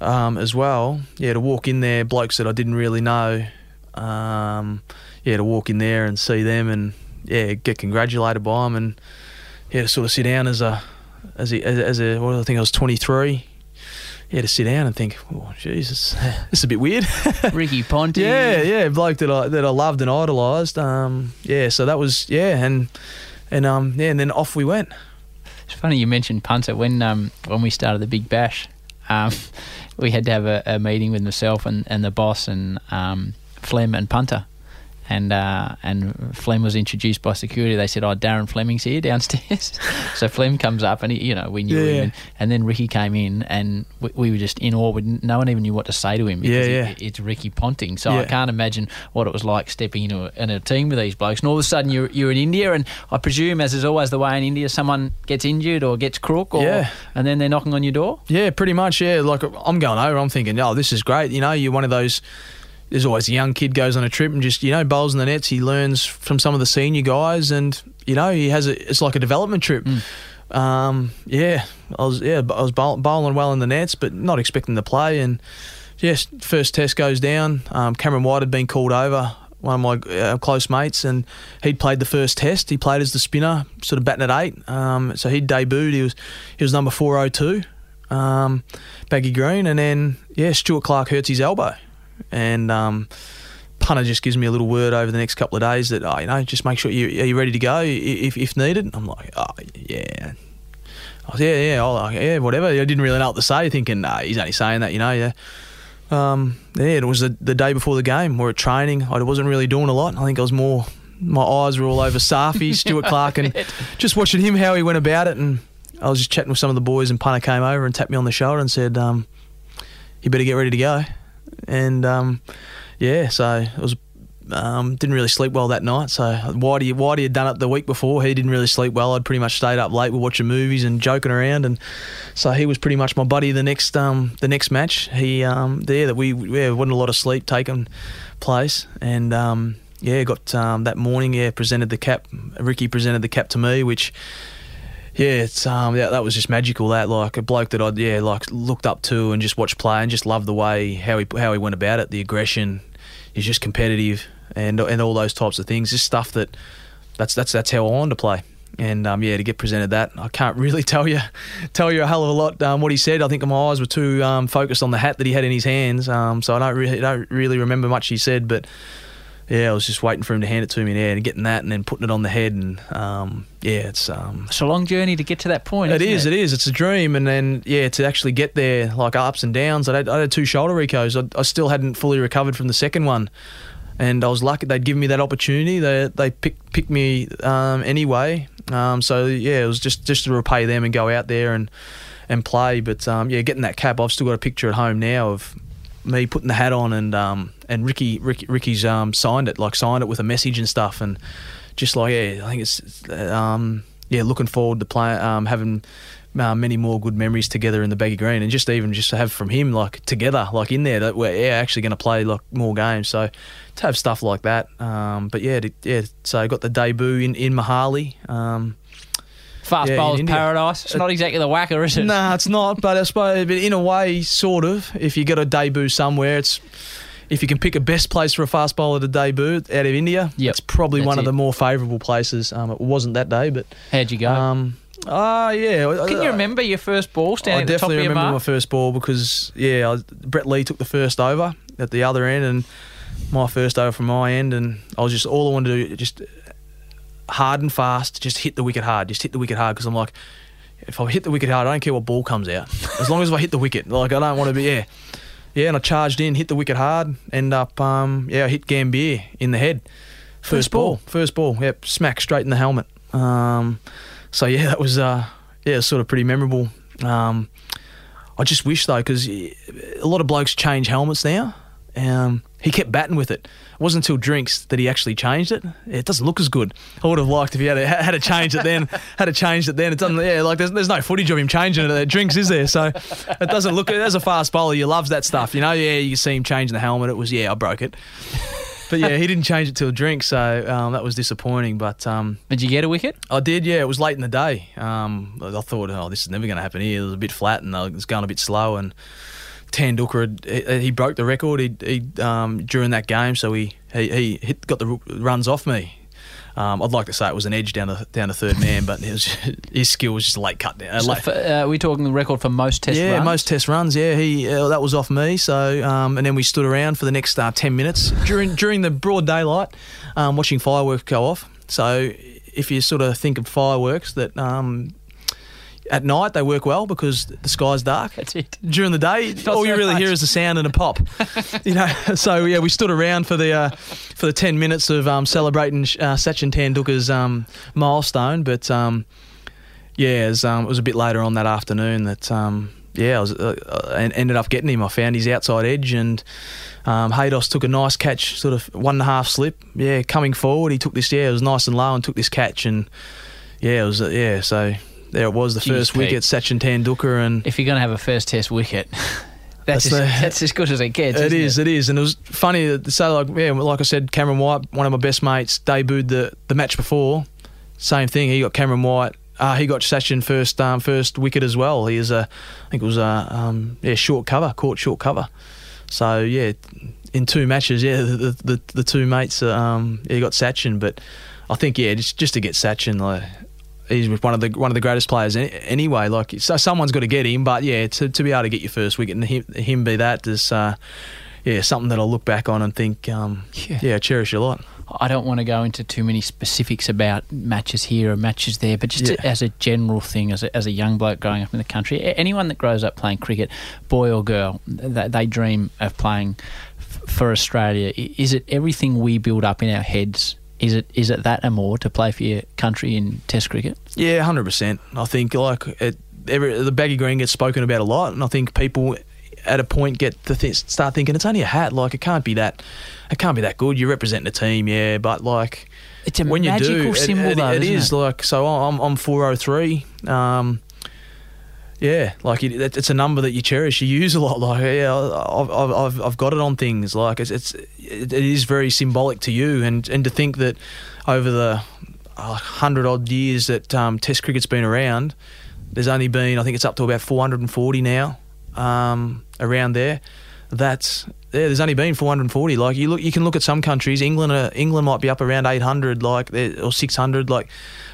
um, as well. Yeah, to walk in there, blokes that I didn't really know. Um, yeah, to walk in there and see them and yeah, get congratulated by them and yeah, to sort of sit down as a as a, as a, as a what I think I was 23. Yeah, to sit down and think, oh Jesus, this is a bit weird. Ricky Ponty. Yeah, yeah, bloke that I that I loved and idolised. Um, yeah, so that was yeah, and and um, yeah, and then off we went. It's funny you mentioned punter. When um when we started the Big Bash, um, we had to have a, a meeting with myself and, and the boss and um, Flem and punter. And uh, and Flem was introduced by security. They said, "Oh, Darren Fleming's here downstairs." so Flem comes up, and he, you know we knew Yeah. him. And, and then Ricky came in, and we, we were just in awe. We, no one even knew what to say to him because Yeah, yeah. it- it's Ricky Ponting. So I can't imagine what it was like stepping into a, in a team with these blokes. And all of a sudden you're you're in India, and I presume, as is always the way in India, someone gets injured or gets crook, or Yeah. and then they're knocking on your door. Yeah, pretty much. Yeah, like I'm going over. I'm thinking, oh, this is great. You know, you're one of those. There's always a young kid goes on a trip and just you know bowls in the nets. He learns from some of the senior guys, and you know he has a. It's like a development trip. Um, yeah, I was yeah I was bowling well in the nets, but not expecting to play. And yes, first test goes down. Um, Cameron White had been called over. One of my uh, close mates, and he'd played the first test. He played as the spinner, sort of batting at eight. Um, so he'd debuted. He was he was number four oh two um, baggy green, and then yeah, Stuart Clark hurts his elbow, and um, punter just gives me a little word over the next couple of days that oh, you know, just make sure you are you ready to go if if needed. I'm like, oh yeah. I was, yeah, yeah, I'll, yeah, whatever. I didn't really know what to say, thinking, nah, he's only saying that, you know, yeah. Um, yeah, it was the, the day before the game. We're at training. I wasn't really doing a lot. I think I was more, my eyes were all over Safi, Stuart Clark, and just watching him how he went about it. And I was just chatting with some of the boys, and punter came over and tapped me on the shoulder and said, um, "You better get ready to go." And um, yeah, so it was. Um, didn't really sleep well that night. So Whitey, Whitey had done it the week before. He didn't really sleep well. I'd pretty much stayed up late. We're watching movies and joking around, and so he was pretty much my buddy the next um, the next match. He um, there that we yeah wasn't a lot of sleep taking place, and um, yeah got um, that morning yeah presented the cap. Ricky presented the cap to me, which yeah, it's um, yeah, that was just magical. That like a bloke that I'd yeah like looked up to and just watched play and just loved the way how he how he went about it, the aggression. He's just competitive and and all those types of things. Just stuff that that's that's that's how I wanted to play. And um, yeah, to get presented that, I can't really tell you tell you a hell of a lot. Um, what he said, I think my eyes were too um, focused on the hat that he had in his hands, um, so I don't really don't really remember much he said. But yeah, I was just waiting for him to hand it to me there and getting that and then putting it on the head and um, yeah, it's um, It's a long journey to get to that point. it is, it is. It's a dream, and then yeah, to actually get there, like ups and downs. I had, I had two shoulder recos. I, I still hadn't fully recovered from the second one, and I was lucky they'd given me that opportunity. They they picked picked me um, anyway. Um, so yeah, it was just just to repay them and go out there and and play. But um, yeah, getting that cap, I've still got a picture at home now of me putting the hat on and um, and Ricky, Ricky Ricky's um, signed it, like signed it with a message and stuff, and just like yeah, I think it's um, yeah, looking forward to play, um, having uh, many more good memories together in the baggy green, and just even just to have from him like together, like in there that we're yeah, actually going to play like more games. So to have stuff like that, um, but yeah, to, yeah. So I got the debut in in Mohali. Um, Fast Yeah, paradise. It's not exactly the WACA, is it? Nah, it's not. But I suppose, but in a way, sort of. If you got a debut somewhere, it's if you can pick a best place for a fast bowler to debut out of India, Yep, it's probably one of it. the more favourable places. Um, it wasn't that day, but How'd you go? um, ah, yeah. Can you remember your first ball standing I at the top definitely remember my first ball because yeah, I Brett Lee took the first over at the other end, and my first over from my end, and I was just all I wanted to do just hard and fast, just hit the wicket hard, just hit the wicket hard because I'm like, if I hit the wicket hard, I don't care what ball comes out, as long as I hit the wicket. Like I don't want to be yeah, yeah, and I charged in, hit the wicket hard, end up um yeah, I hit Gambhir in the head, first, First ball? ball, first ball, yep, smack straight in the helmet. Um, so yeah, that was uh yeah, sort of pretty memorable. Um, I just wish though, because a lot of blokes change helmets now. Um, he kept batting with it. It wasn't until drinks that he actually changed it. It doesn't look as good. I would have liked if he had a, had to change it then. had to change it then. It doesn't. Yeah, like there's, there's no footage of him changing it. At drinks is there, so it doesn't look. As a fast bowler, you loves that stuff. You know. Yeah, you see him changing the helmet. It was yeah, I broke it. But yeah, he didn't change it till drink, so um, that was disappointing. But um, Did you get a wicket? I did, yeah. It was late in the day. Um, I thought, oh, this is never going to happen here. It was a bit flat and it was going a bit slow. And Tendulkar, he, he broke the record he, he, um, during that game, so he, he, he hit, got the runs off me. Um, I'd like to say it was an edge down the down the third man, but his skill was just a late cut down. So late- for, uh, we're talking the record for most test yeah, runs. most test runs. Yeah, he uh, that was off me. So um, and then we stood around for the next uh, ten minutes during during the broad daylight, um, watching fireworks go off. So if you sort of think of fireworks that um, at night they work well because the sky's dark. That's it. During the day, Not all you really much. hear is the sound and a pop. you know, so yeah, we stood around for the uh, for the ten minutes of um, celebrating uh, Sachin Tendulkar's um, milestone. But um, yeah, it was, um, it was a bit later on that afternoon that um, yeah, I was uh, uh, and ended up getting him. I found his outside edge and. Um, Haydos took a nice catch, sort of one and a half slip. Yeah, coming forward, he took this. Yeah, it was nice and low and took this catch, and yeah, it was. Uh, yeah, so there it was, the Jeez, first Pete. wicket, Sachin Tendulkar, and If you're going to have a first test wicket, that's, That's as, the- that's as good as it gets. It is, It? it is, and it was funny to say like yeah, like I said, Cameron White, one of my best mates, debuted the the match before. Same thing, he got Cameron White. Uh, he got Sachin first um, first wicket as well. He is a, I think it was a um, yeah short cover, caught short cover. So yeah, in two matches, yeah, the the, the, two mates, um, yeah, got Sachin, but I think yeah, just just to get Sachin, like he's one of the one of the greatest players any, anyway. Like so, someone's got to get him, but yeah, to, to be able to get your first wicket and him, him be that is uh, yeah something that I'll look back on and think um, Yeah. yeah, cherish a lot. I don't want to go into too many specifics about matches here or matches there, but just Yeah. as a general thing, as a, as a young bloke growing up in the country, anyone that grows up playing cricket, boy or girl, they, they dream of playing f- for Australia. Is it everything we build up in our heads? Is it is it that and more to play for your country in Test cricket? Yeah, hundred percent. I think like it, every, the baggy green gets spoken about a lot, and I think people at a point get to th- start thinking it's only a hat. Like it can't be that, it can't be that good. You're representing a team, yeah, but like It's a when you magical do, it- symbol, it, though. it is like so. I'm I'm 403. Um, yeah, like it, it- it's a number that you cherish. You use a lot. Like yeah, I've I've, I've, got it on things. Like it's it's it, it is very symbolic to you, and and to think that over the uh, hundred odd years that um, Test cricket's been around, there's only been I think it's up to about 440 now, um, around there. That's yeah, there's only been 440. Like you look, you can look at some countries. England, uh, England might be up around 800, like or 600. Like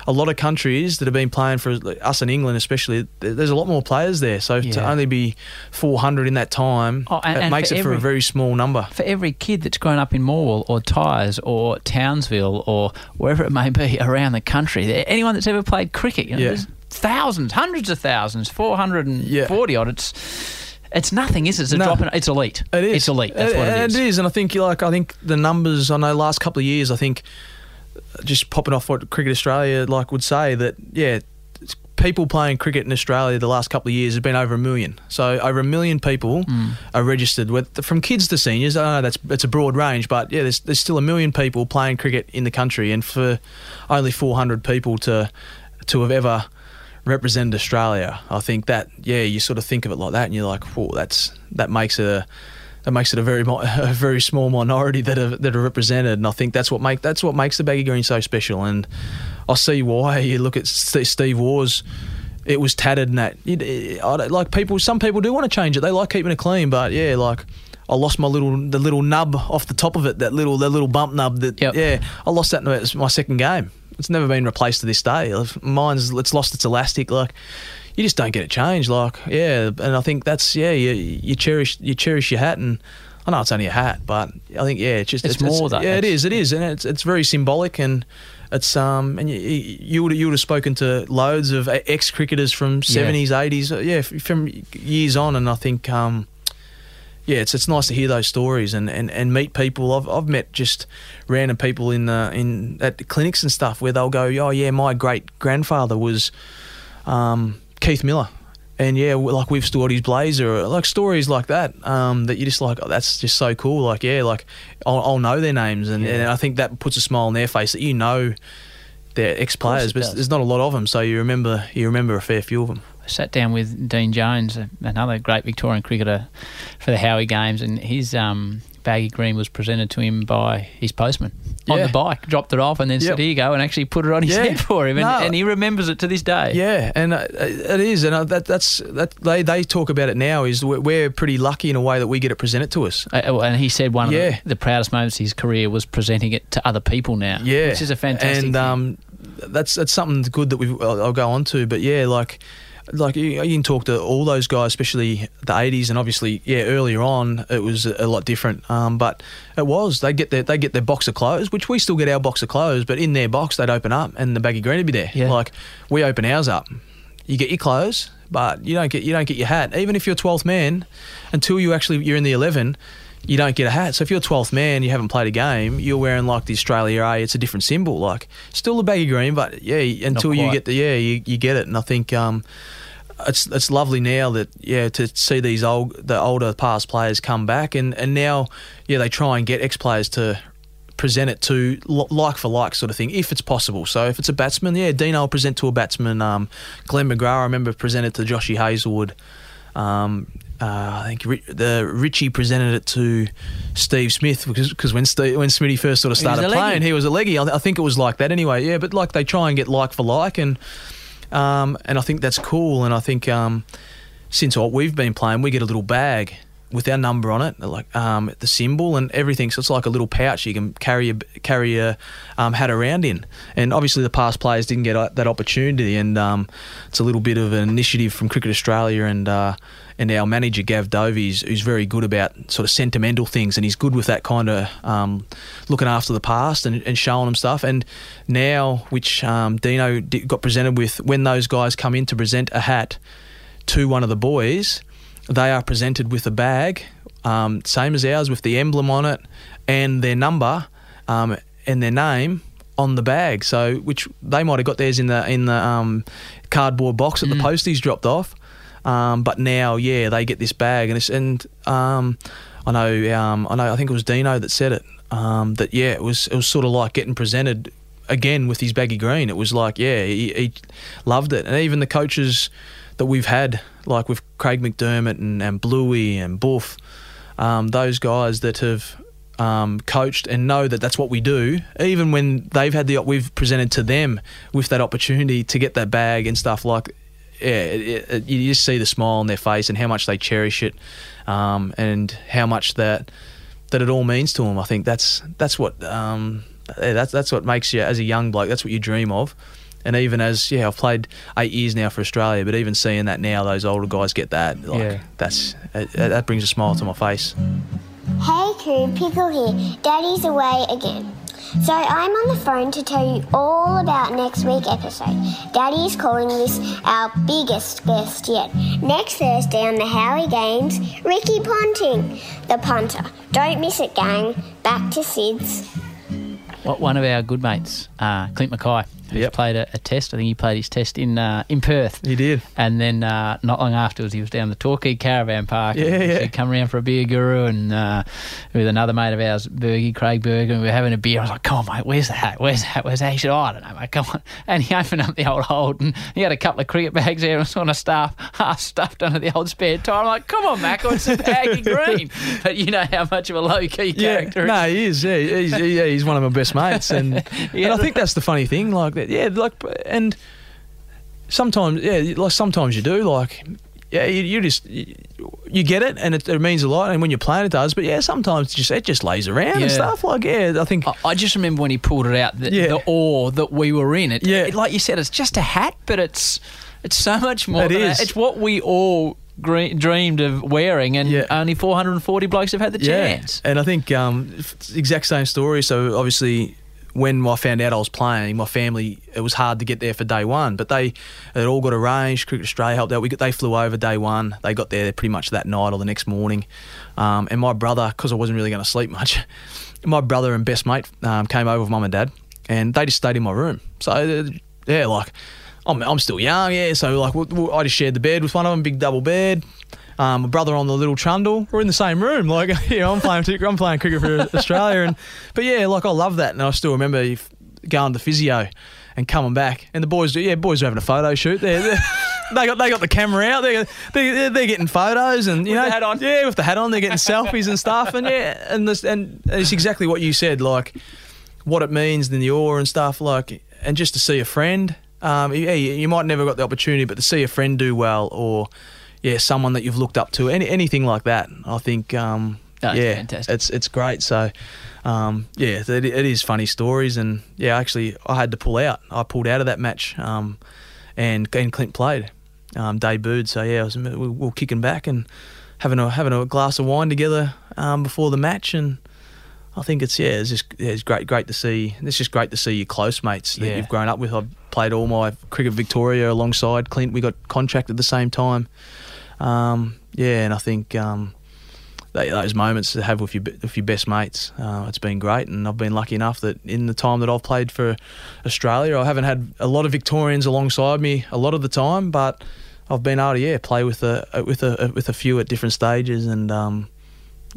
a lot of countries that have been playing for us in England, especially. There's a lot more players there. So to only be 400 in that time, Oh, and- it and makes for it for a very small number. for every kid that's grown up in Morwell or Tyers or Townsville or wherever it may be around the country, anyone that's ever played cricket, you know, Yeah. there's thousands, hundreds of thousands, 440 odd. It's it's nothing, is it? It's a No. drop in, it's elite. It is. It's elite. That's It- what it is. It is, and I think like I think the numbers. I know last couple of years. I think just popping off what Cricket Australia like would say that yeah, people playing cricket in Australia the last couple of years has been over a million. So over a million people Hmm. are registered with from kids to seniors. I know that's it's a broad range, but yeah, there's there's still a million people playing cricket in the country, and for only 400 people to to have ever represented Australia, I think that yeah, you sort of think of it like that, and you're like, whoa, that's that makes it a that makes it a very a very small minority that are that are represented, and I think that's what make that's what makes the baggy green so special. And I see why you look at Steve Waugh's. It was tattered and that. It, it- I don't, like people, some people do want to change it. They like keeping it clean, but yeah, like I lost my little the little nub off the top of it. That little that little bump nub. That Yep. yeah, I lost that in my second game. It's never been replaced to this day. Mine's it's lost its elastic. Like you just don't get it changed. Like yeah, and I think that's yeah. You you cherish you cherish your hat, and I know it's only a hat, but I think yeah, it's just It's more though. Yeah, it it is it is, and it's it's very symbolic and. It's um and you you would you would have spoken to loads of ex cricketers from Yeah. seventies eighties yeah from years on and I think um yeah, it's it's nice to hear those stories and, and, and meet people. I've I've met just random people in the in at the clinics and stuff where they'll go, oh yeah, my great grandfather was um, Keith Miller, and yeah, like we've stored his blazer, like stories like that. Um, that you just like, oh, that's just so cool. Like yeah, like I'll, I'll know their names, and, and I think that puts a smile on their face that you know. They're ex players, but does. there's not a lot of them, so you remember you remember a fair few of them. Sat down with Dean Jones, another great Victorian cricketer, for the Howie Games, and his um, baggy green was presented to him by his postman on the bike. Dropped it off and then Yep. said, "Here you go," and actually put it on his Yeah. head for him, and, No. and he remembers it to this day. Yeah, and uh, it is, and uh, that that's that they they talk about it now. Is we're, we're pretty lucky in a way that we get it presented to us. Uh, and he said one Yeah. of the, the proudest moments of his career was presenting it to other people now. Yeah, which is a fantastic. And um, that's that's something good that we I'll go on to. But yeah, like like you, you can talk to all those guys, especially the '80s, and obviously yeah, earlier on it was a, a lot different. Um, but it was they get their they get their box of clothes, which we still get our box of clothes, but in their box they'd open up and the baggy green would be there. Yeah. Like we open ours up, you get your clothes, but you don't get you don't get your hat. Even if you're 12th man, until you actually you're in the 11, you don't get a hat. So if you're a 12th man, you haven't played a game, you're wearing like the Australia A. It's a different symbol, like still a baggy green, but yeah, until you get the yeah, you, you get it. And I think um, it's it's lovely now that yeah to see these old the older past players come back and and now yeah they try and get ex players to present it to like for like sort of thing if it's possible. So if it's a batsman, yeah, Dino will present to a batsman. Um, Glenn McGrath, I remember presented to Joshy Hazlewood. Um, uh, I think the Richie presented it to Steve Smith because cause when Steve, when Smitty first sort of He started leggy. playing, he was a leggy. I, I think it was like that anyway. Yeah, but like they try and get like for like, and um, and I think that's cool. And I think um, since what we've been playing, we get a little bag with our number on it, like um, the symbol and everything. So it's like a little pouch you can carry a carry a um, hat around in. And obviously, the past players didn't get uh, that opportunity, and um, it's a little bit of an initiative from Cricket Australia and. Uh, and our manager Gav Dovey's, who's very good about sort of sentimental things, and he's good with that kind of um, looking after the past and, and showing them stuff. And now, which um, Dino got presented with, when those guys come in to present a hat to one of the boys, they are presented with a bag, um, same as ours, with the emblem on it and their number um, and their name on the bag. So, which they might have got theirs in the in the um, cardboard box that the posties dropped off. Um, but now, yeah, they get this bag, and it's, and um, I know, um, I know, I think it was Dino that said it. Um, that yeah, it was it was sort of like getting presented again with his baggy green. It was like yeah, he, he loved it, and even the coaches that we've had, like with Craig McDermott and, and Bluey and Buff, um, those guys that have um, coached and know that that's what we do. Even when they've had the we've presented to them with that opportunity to get that bag and stuff like. Yeah, it, it, you just see the smile on their face and how much they cherish it, um, and how much that that it all means to them. I think that's that's what um, that's that's what makes you as a young bloke. That's what you dream of. And even as yeah, I've played eight years now for Australia, but even seeing that now, those older guys get that. Like, Yeah. that's that brings a smile to my face. Hey crew, Pickle here. Daddy's away again. So I'm on the phone to tell you all about next week's episode. Daddy is calling this our biggest guest yet. Next Thursday on the Howie Games, Ricky Ponting, the punter. Don't miss it, gang. Back to Sid's. What one of our good mates, uh, Clint McKay, who's Yep. played a, a test. I think he played his test in uh, in Perth. He did. And then uh, not long afterwards, he was down the Torquay Caravan Park. Yeah, and yeah. He'd come around for a beer guru and uh, with another mate of ours, Bergie, Craig Berger, and we were having a beer. I was like, come on, mate, where's the hat? Where's the hat? Where's that? He said, oh, I don't know, mate, come on. And he opened up the old hold and he had a couple of cricket bags there and was on a staff, half stuffed under the old spare tire. I'm like, come on, Mac, it's a baggy green. But you know how much of a low key character no, he is. Yeah, he's, he- yeah, he's one of my best mates, and Yeah. and I think that's the funny thing. Like that, yeah, like and sometimes, yeah, like sometimes you do. Like, yeah, you, you just you, you get it, and it, it means a lot, and when you're playing, it does. But yeah, sometimes it just it just lays around Yeah. and stuff. Like, yeah, I think. I- I just remember when he pulled it out, the, Yeah. the awe that we were in. It, Yeah. it- like you said, it's just a hat, but it's it's so much more. It than is. that. It's what we all gre- dreamed of wearing, and Yeah. only 440 blokes have had the chance. And I think um, exact same story. So obviously, when I found out I was playing, my family it was hard to get there for day one, but they it all got arranged. Cricket Australia helped out. We got, they flew over day one. They got there pretty much that night or the next morning. Um, and my brother, because I wasn't really going to sleep much, my brother and best mate um, came over with mum and dad, and they just stayed in my room. So yeah, like. I'm, I'm still young, yeah. So like, I just shared the bed with one of them, big double bed. Um, my brother on the little trundle. We're in the same room. Like, you know, I'm playing, I'm playing cricket for Australia, and but yeah, like I love that, and I still remember going to physio and coming back, and the boys, yeah, boys are having a photo shoot. They're, they're, they got they got the camera out. They're they're, they're getting photos, and you With know, the hat on. yeah, with the hat on, they're getting selfies and stuff, and yeah, and this and it's exactly what you said, like what it means in the awe and stuff, like, and just to see a friend. Um, yeah, you you might never got the opportunity, but to see a friend do well, or yeah, someone that you've looked up to, any anything like that, I think, um, Oh, yeah, fantastic. it's it's great. So, um, yeah, it, it is funny stories, and yeah, actually, I had to pull out. I pulled out of that match, um, and and Clint played, um, debuted. So yeah, I was, we we were kicking back and having a having a glass of wine together um, before the match, and I think it's yeah, it's just yeah, it's great great to see. It's just great to see your close mates that Yeah. you've grown up with. I've played all my cricket Victoria alongside Clint. We got contracted at the same time. Um, yeah, and I think um, tho- those moments to have with your with your best mates, uh, it's been great. And I've been lucky enough that in the time that I've played for Australia, I haven't had a lot of Victorians alongside me a lot of the time, but I've been able to yeah play with a with a with a few at different stages and. Um,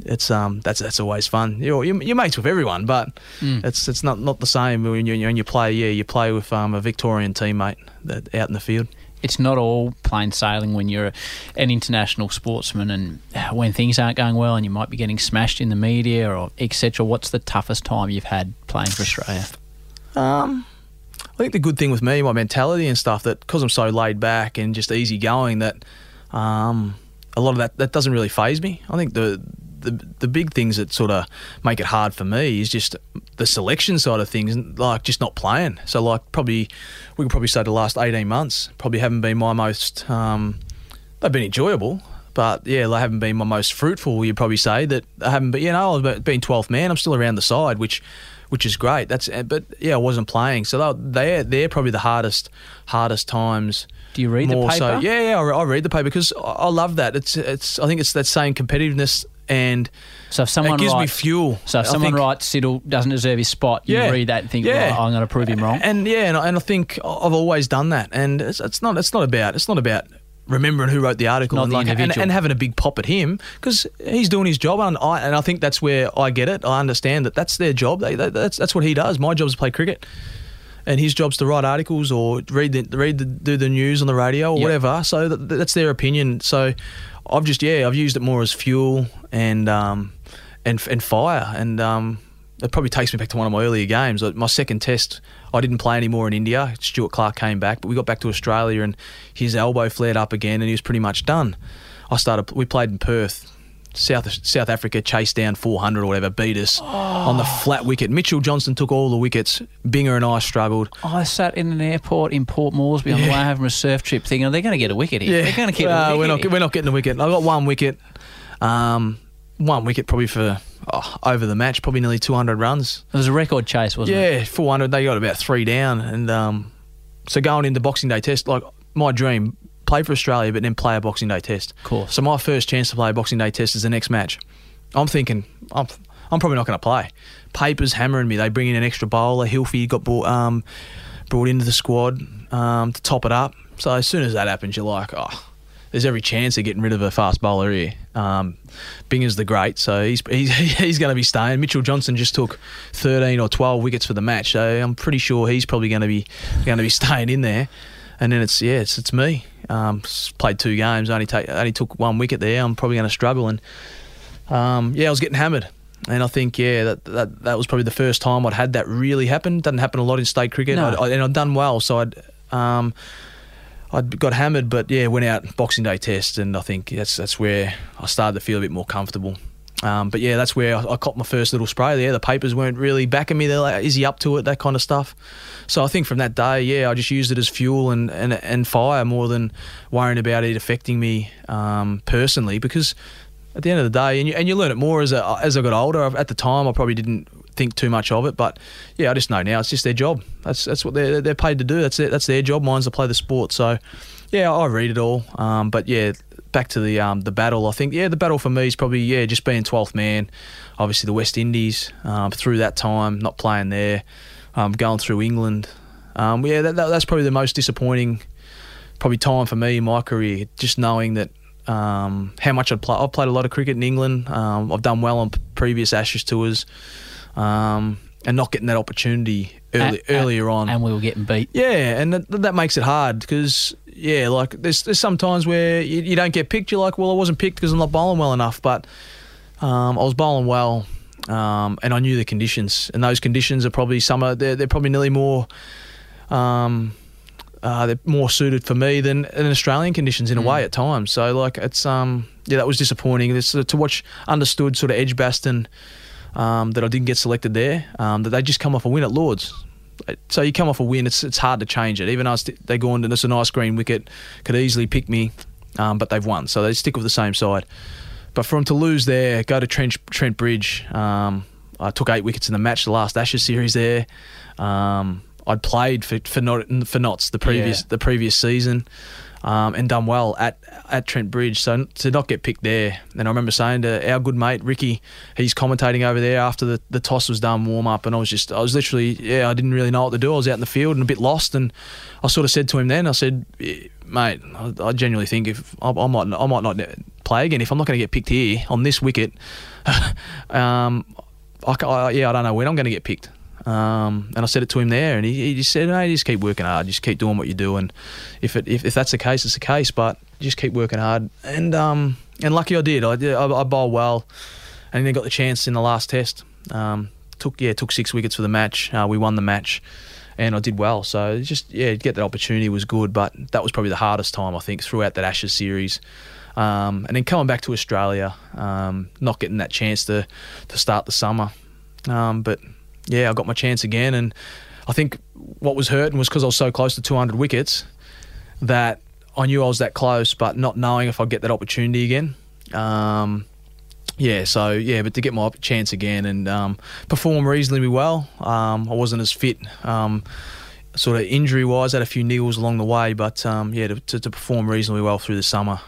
it's um that's that's always fun. You're, you're, you're mates with everyone, but Mm. it's it's not, not the same when you when you play. Yeah, you play with um, a Victorian teammate that out in the field. It's not all plain sailing when you're an international sportsman and when things aren't going well and you might be getting smashed in the media or etc. What's the toughest time you've had playing for Australia? Um, I think the good thing with me, my mentality and stuff, that because I'm so laid back and just easy going, that um, a lot of that that doesn't really phase me. I think the the the big things that sort of make it hard for me is just the selection side of things, like just not playing. So like probably we could probably say the last 18 months probably haven't been my most. Um, they've been enjoyable. But yeah, they haven't been my most fruitful. You'd probably say that I haven't been. You know, I've been 12th man. I'm still around the side, which which is great. That's uh, but yeah, I wasn't playing, so they they're they're probably the hardest hardest times. Do you read the paper? So, yeah, yeah, I, read the paper because I, I love that. It's it's I think it's that same competitiveness and So if someone it gives me writes, fuel. so if I someone think- writes Siddle doesn't deserve his spot, you Yeah. read that and think, Yeah. "Right, I'm going to prove him wrong. And yeah, and, I- and I think I've always done that. And it's, it's not it's not about it's not about remembering who wrote the article and, the like, and, and having a big pop at him because he's doing his job, and I and I think that's where I get it. I understand that that's their job. They, they, that's that's what he does. My job is to play cricket. And his job's to write articles or read the read the do the news on the radio or Yep. whatever. So that, that's their opinion. So I've just yeah I've used it more as fuel and um and and fire and um it probably takes me back to one of my earlier games. My second test, I didn't play anymore in India. Stuart Clark came back, but we got back to Australia and his elbow flared up again, and he was pretty much done. I started. We played in Perth. South South Africa chased down 400 or whatever, beat us on the flat wicket. Mitchell Johnson took all the wickets. Binger and I struggled. I sat in an airport in Port Moresby on the way home from a surf trip thinking, they're going to get a wicket here. They're going to get Uh, a wicket we're not here. we're not getting the wicket. I got one wicket. Um, one wicket probably for oh, over the match, probably nearly 200 runs. It was a record chase, wasn't it? Yeah, 400. They got about three down, and um, so going into Boxing Day Test, like my dream, play for Australia, but then play a Boxing Day Test. Of course. So my first chance to play a Boxing Day Test is the next match. I'm thinking, I'm, I'm probably not going to play. Papers hammering me. They bring in an extra bowler. Hilfy got brought um, brought into the squad um, to top it up. So as soon as that happens, you're like, oh, there's every chance of getting rid of a fast bowler here. Um, Binger's the great, so he's he's, he's going to be staying. Mitchell Johnson just took 13 or 12 wickets for the match, so I'm pretty sure he's probably going to be going to be staying in there. And then it's yeah, it's it's me. Um, played two games, only take only took one wicket there. I'm probably going to struggle, and um, yeah, I was getting hammered. And I think, yeah, that, that that was probably the first time I'd had that really happen. Doesn't happen a lot in state cricket, No. I'd, I, and I'd done well. So I'd um, I'd got hammered, but yeah, went out Boxing Day test, and I think that's that's where I started to feel a bit more comfortable. Um, but yeah, that's where I, I caught my first little spray there. The papers weren't really backing me. They're like, "Is he up to it?" That kind of stuff. So I think from that day, yeah, I just used it as fuel and and, and fire more than worrying about it affecting me um, personally. Because at the end of the day, and you, and you learn it more as a, as I got older. At the time, I probably didn't think too much of it, but yeah, I just know now it's just their job. That's that's what they're they're paid to do. That's their, that's their job. Mine's to play the sport. So yeah, I read it all. Um, but yeah, back to the um, the battle. I think yeah, the battle for me is probably yeah, just being twelfth man. Obviously the West Indies um, through that time, not playing there, um, going through England. Um, yeah, that, that, that's probably the most disappointing probably time for me in my career. Just knowing that um, how much I'd play. I've played a lot of cricket in England. Um, I've done well on p- previous Ashes tours, um, and not getting that opportunity early, And- earlier on. And we were getting beat. Yeah, and that, that makes it hard because yeah, like there's there's some times where you, you don't get picked. You're like, well, I wasn't picked because I'm not bowling well enough, but um, I was bowling well, um, and I knew the conditions, and those conditions are probably some are they're, they're probably nearly more. Um, uh, they're more suited for me than, than Australian conditions in a way at times. So like it's um yeah that was disappointing. This, to watch understood sort of Edgbaston um, that I didn't get selected there. Um, that they just come off a win at Lords. So you come off a win, it's it's hard to change it. Even though they go on and it's a nice green wicket, could easily pick me, um, but they've won, so they stick with the same side. But for them to lose there, go to Trent Trent Bridge. Um, I took eight wickets in the match, the last Ashes series there. Um, I'd played for for, not, for Notts the previous Yeah. the previous season. Um, and done well at at Trent Bridge. So to not get picked there, and I remember saying to our good mate Ricky, he's commentating over there after the, the toss was done, warm up, and I was just I was literally yeah I didn't really know what to do. I was out in the field and a bit lost, and I sort of said to him then I said, "Eh, mate, I, I genuinely think if I, I might I might not play again if I'm not going to get picked here on this wicket, um, I, I, yeah I don't know when I'm going to get picked. Um, and I said it to him there, and he, he just said, "Hey, just keep working hard, just keep doing what you do, and if it if, if that's the case, it's the case. But just keep working hard." And um, and lucky I did. I did. I, I bowled well, and then got the chance in the last test. Um, took yeah took six wickets for the match. Uh, we won the match, and I did well. So just yeah, get that opportunity was good, but that was probably the hardest time I think throughout that Ashes series. Um, and then coming back to Australia, um, not getting that chance to to start the summer, um, but yeah, I got my chance again, and I think what was hurting was because I was so close to 200 wickets that I knew I was that close, but not knowing if I'd get that opportunity again. Um, yeah, so yeah, but to get my chance again and um, perform reasonably well, um, I wasn't as fit. Um, Sort of injury wise, had a few niggles along the way, but um, yeah, to, to, to perform reasonably well through the summer.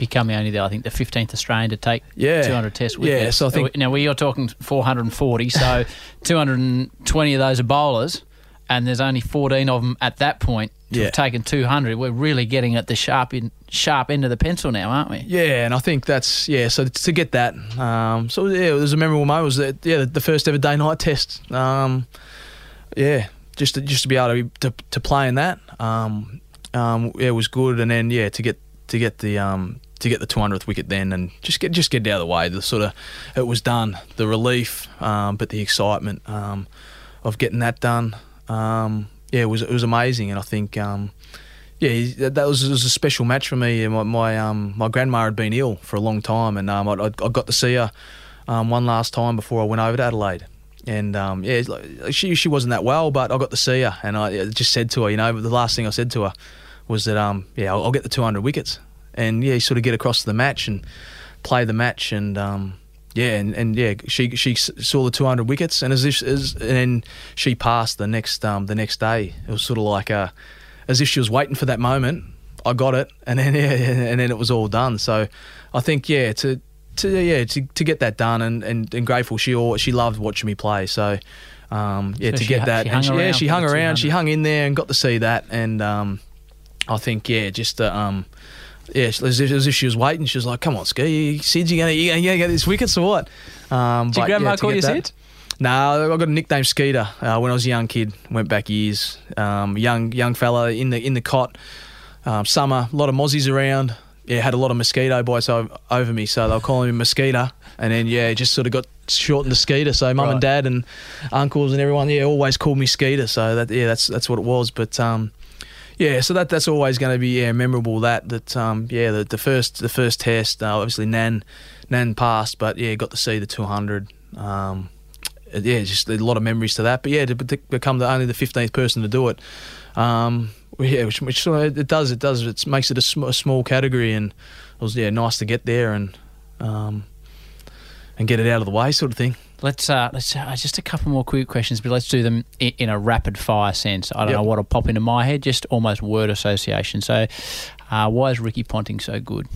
Um, the only, the, I think, the 15th Australian to take Yeah. 200 test Yeah, wickets. so I think- Now, we are talking 440, so 220 of those are bowlers, and there's only 14 of them at that point to Yeah. have taken 200. We're really getting at the sharp in, sharp end of the pencil now, aren't we? Yeah, and I think that's yeah. So to get that, um, so yeah, it was a memorable moment. It was that yeah the first ever day night test. Um, yeah, just to, just to be able to to, to play in that, um, um, yeah, it was good. And then yeah, to get to get the um, to get the 200th wicket then, and just get just get it out of the way. The sort of it was done. The relief, um, but the excitement um, of getting that done. Um, yeah, it was it was amazing, and I think. Um, yeah, that was, was a special match for me. My my, um, my grandma had been ill for a long time, and um, I, I got to see her one last time before I went over to Adelaide. And yeah, like- she she wasn't that well, but I got to see her, and I just said to her, you know, the last thing I said to her was that yeah, I'll, I'll get the 200 wickets, and yeah, sort of get across to the match and play the match, and um, yeah, and, and yeah, she she saw the 200 wickets, and as if as and then she passed the next um, the next day. It was sort of like a as if she was waiting for that moment. I got it, and then yeah, and then it was all done. So I think yeah, to to yeah to, to get that done, and, and, and grateful. She all, she loved watching me play. So um, yeah, So to get that, she and she, yeah, she hung around. She hung in there and got to see that, and um, I think yeah, just uh, um. Yeah, as if, as if she was waiting. She was like, "Come on, Ski, Sid, you gonna you gonna, you gonna get these wickets or what?" Um, Did your but, grandma yeah, call you Sid? no, I got a nickname Skeeter uh, when I was a young kid. Went back years. Um, young young fella in the in the cot. Um, summer, a lot of mozzies around. Yeah, had a lot of mosquito bites over me, so they'll call me mosquito. And then yeah, just sort of got shortened to Skeeter. So mum Right. and dad and uncles and everyone, yeah, always called me Skeeter. So that yeah, that's that's what it was. But um, yeah, so that that's always going to be yeah memorable. That that um, yeah the, the first the first test uh, obviously Nan Nan passed, but yeah got to see the 200. Um, yeah, just a lot of memories to that. But yeah, to be- become the only the fifteenth person to do it, um, yeah, which, which of, it does it does it makes it a, sm- a small category, and it was yeah nice to get there and um, and get it out of the way, sort of thing. Let's uh, let's uh, just a couple more quick questions, but let's do them in, in a rapid fire sense. I don't Yep. know what'll pop into my head, just almost word association. So, uh, why is Ricky Ponting so good?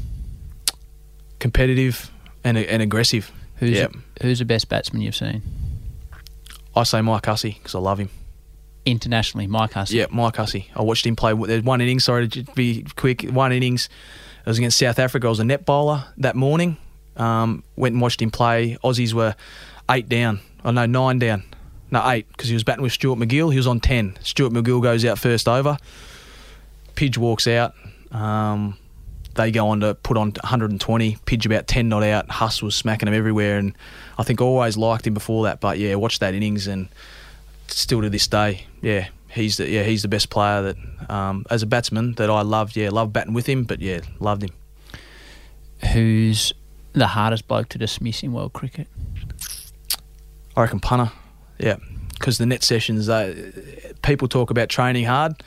Competitive and and aggressive. Who's yeah, who's the best batsman you've seen I say Mike Hussey because I love him. internationally? Mike Hussey. Yeah, Mike Hussey. I watched him play. There's one inning. Sorry to be quick. One innings. It was against South Africa. I was a net bowler that morning. Um, went and watched him play. Aussies were eight down. Oh no, nine down. No, eight because he was batting with Stuart MacGill. He was on ten. Stuart MacGill goes out first over. Pidge walks out. Um, they go on to put on 120. Pidge about 10 not out. Huss was smacking him everywhere, and I think always liked him before that. But yeah, watch that innings, and still to this day, yeah, he's the yeah he's the best player that um, as a batsman that I loved. Yeah, loved batting with him, but yeah, loved him. Who's the hardest bloke to dismiss in world cricket? I reckon punter. Yeah, because the net sessions, they, people talk about training hard.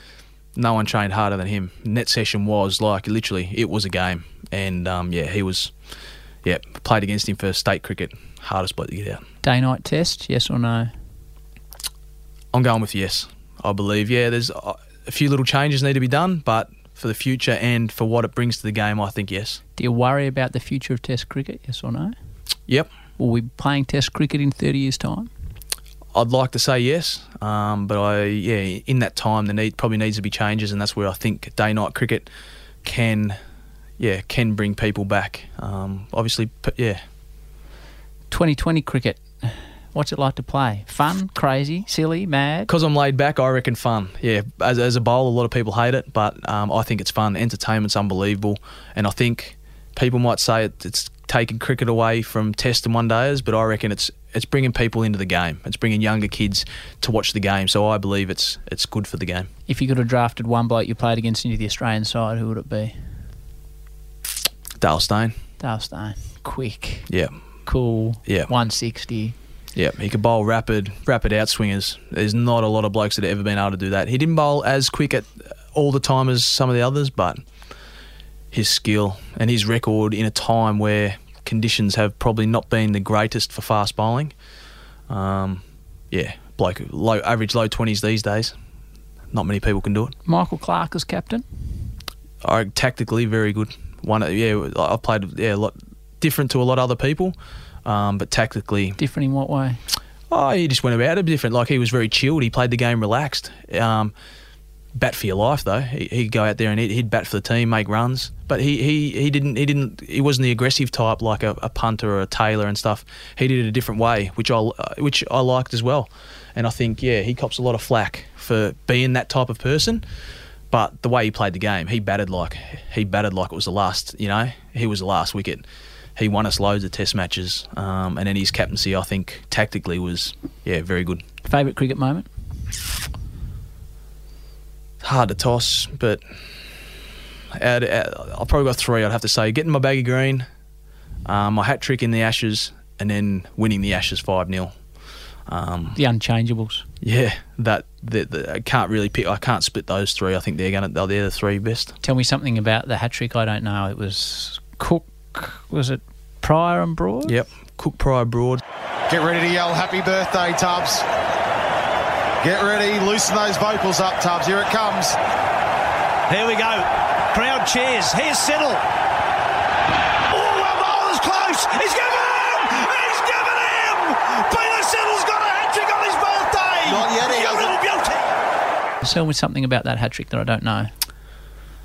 No one trained harder than him. Net session was like literally, it was a game, and um, yeah, he was. Yeah, played against him for state cricket. Hardest bloke to get out. Day night test? Yes or no? I'm going with yes. I believe. Yeah, there's uh, a few little changes need to be done, but for the future and for what it brings to the game, I think yes. Do you worry about the future of Test cricket? Yes or no? Yep. Will we be playing Test cricket in 30 years' time? I'd like to say yes, um, but I yeah in that time there need probably needs to be changes, and that's where I think day night cricket can yeah can bring people back. Um, obviously, yeah, 2020 cricket. What's it like to play? Fun, crazy, silly, mad? because I'm laid back, I reckon fun. Yeah, as, as a bowler, a lot of people hate it, but um, I think it's fun. Entertainment's unbelievable, and I think people might say it, it's taking cricket away from Test and one days, but I reckon it's it's bringing people into the game. It's bringing younger kids to watch the game. So I believe it's it's good for the game. If you could have drafted one bloke you played against into the Australian side, who would it be? Dale Steyn, Dale Steyn. Quick, yeah, cool, yeah. 160. Yeah, he could bowl rapid, rapid outswingers. There's not a lot of blokes that have ever been able to do that. He didn't bowl as quick at all the time as some of the others, but his skill and his record in a time where conditions have probably not been the greatest for fast bowling. Um, yeah, bloke, low average low twenties these days. Not many people can do it. Michael Clarke as captain. I tactically very good. One, yeah, I played yeah a lot different to a lot of other people, um, but tactically Different in what way? Oh, he just went about it different. Like he was very chilled. He played the game relaxed. Um, bat for your life though. He, he'd go out there and he'd, bat for the team, make runs. But he, he, he didn't he didn't he wasn't the aggressive type like a, a punter or a Taylor and stuff. He did it a different way, which I which I liked as well. And I think yeah, he cops a lot of flack for being that type of person. But the way he played the game, he batted like he batted like it was the last. You know, he was the last wicket. He won us loads of Test matches, um, and then his captaincy, I think, tactically was yeah very good. Favourite cricket moment? Hard to toss, but out, out, I've probably got three. I'd have to say getting my baggy green, um, my hat trick in the Ashes, and then winning the Ashes five 0 um, The unchangeables. Yeah, that the, the, I can't really pick. I can't split those three. I think they're gonna they're the three best. Tell me something about the hat trick. I don't know. It was Cook. Was it Prior and Broad? Yep, Cook, Prior, Broad. Get ready to yell happy birthday, Tubbs. Get ready, loosen those vocals up, Tubbs. Here it comes. Here we go. Crowd cheers. Here's Siddle. Oh, well, bowler's close. He's given him. He's given him. Peter Siddle's got a hat trick on his birthday. Not yet, he You hasn't. little beauty. Tell me something about that hat trick that I don't know.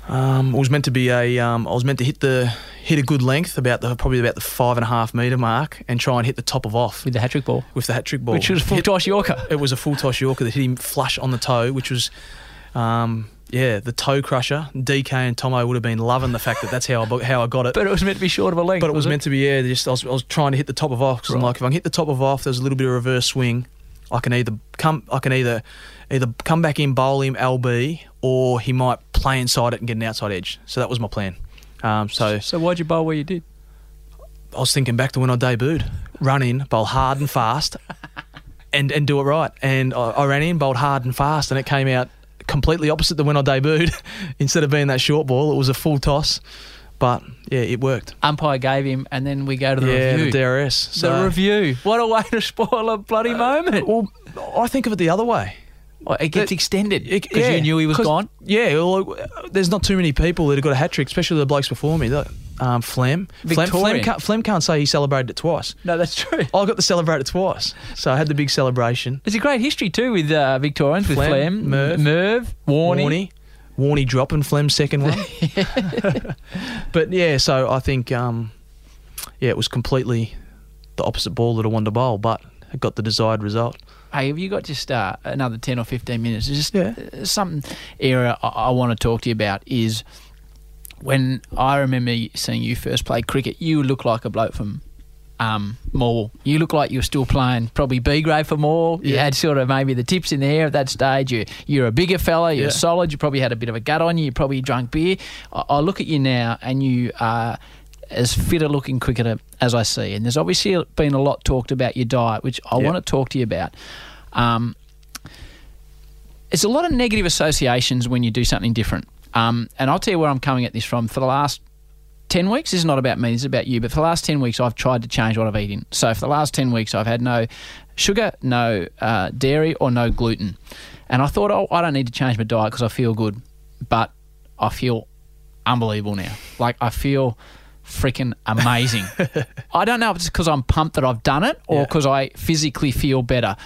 Um, it was meant to be a. Um, I was meant to hit the hit a good length about the probably about the five and a half meter mark and try and hit the top of off With the hat trick ball, with the hat trick ball, which was a full Hit- Josh Yorker. It was a full toss Yorker that hit him flush on the toe, which was, um, yeah, the toe crusher. DK and Thommo would have been loving the fact that that's how I, how I got it. But it was meant to be short of a length. But it was meant to be, yeah. Just I was, I was trying to hit the top of off because I'm like, if I can hit the top of off, there's a little bit of reverse swing. I can either come, I can either either come back in, bowl him LB, or he might play inside it and get an outside edge. So that was my plan. Um, so So why'd you bowl where you did? I was thinking back to when I debuted, run in, bowl hard and fast, and and do it right. And I, I ran in, bowled hard and fast, and it came out completely opposite to when I debuted. Instead of being that short ball, it was a full toss. But yeah, it worked. Umpire gave him, and then we go to the yeah, review. the DRS. So, the review. What a way to spoil a bloody moment. Well, I think of it the other way. It gets that- extended because yeah, you knew he was gone. Yeah, well, there's not too many people that have got a hat trick, especially the blokes before me. Look, Um, Flem. Flem, Flem, can't, Flem can't say he celebrated it twice. No, that's true. I got to celebrate it twice. So I had the big celebration. There's a great history too with uh, Victorians, with Flem, Flem, Merv, Merv Warney. Warney. Warney dropping Flem's second one. but yeah, so I think, um, yeah, it was completely the opposite ball that I wanted to bowl, but it got the desired result. Hey, have you got just uh, another 10 or 15 minutes? It's Just Yeah. uh, some area I, I want to talk to you about is when I remember seeing you first play cricket, you look like a bloke from um, Morwell. You look like you're still playing probably B grade for Morwell. You had sort of maybe the tips in the hair at that stage. You, you're a bigger fella, you're Yeah. solid, you probably had a bit of a gut on you, you probably drunk beer. I, I look at you now and you are as fit a looking cricketer as I see. And there's obviously been a lot talked about your diet, which I Yeah. want to talk to you about. Um, it's a lot of negative associations when you do something different. Um, and I'll tell you where I'm coming at this from. For the last 10 weeks, this is not about me, this is about you, but for the last 10 weeks, I've tried to change what I've eaten. So for the last 10 weeks, I've had no sugar, no uh, dairy, or no gluten. And I thought, oh, I don't need to change my diet because I feel good. But I feel unbelievable now. Like, I feel freaking amazing. I don't know if it's because I'm pumped that I've done it or Yeah. because I physically feel better.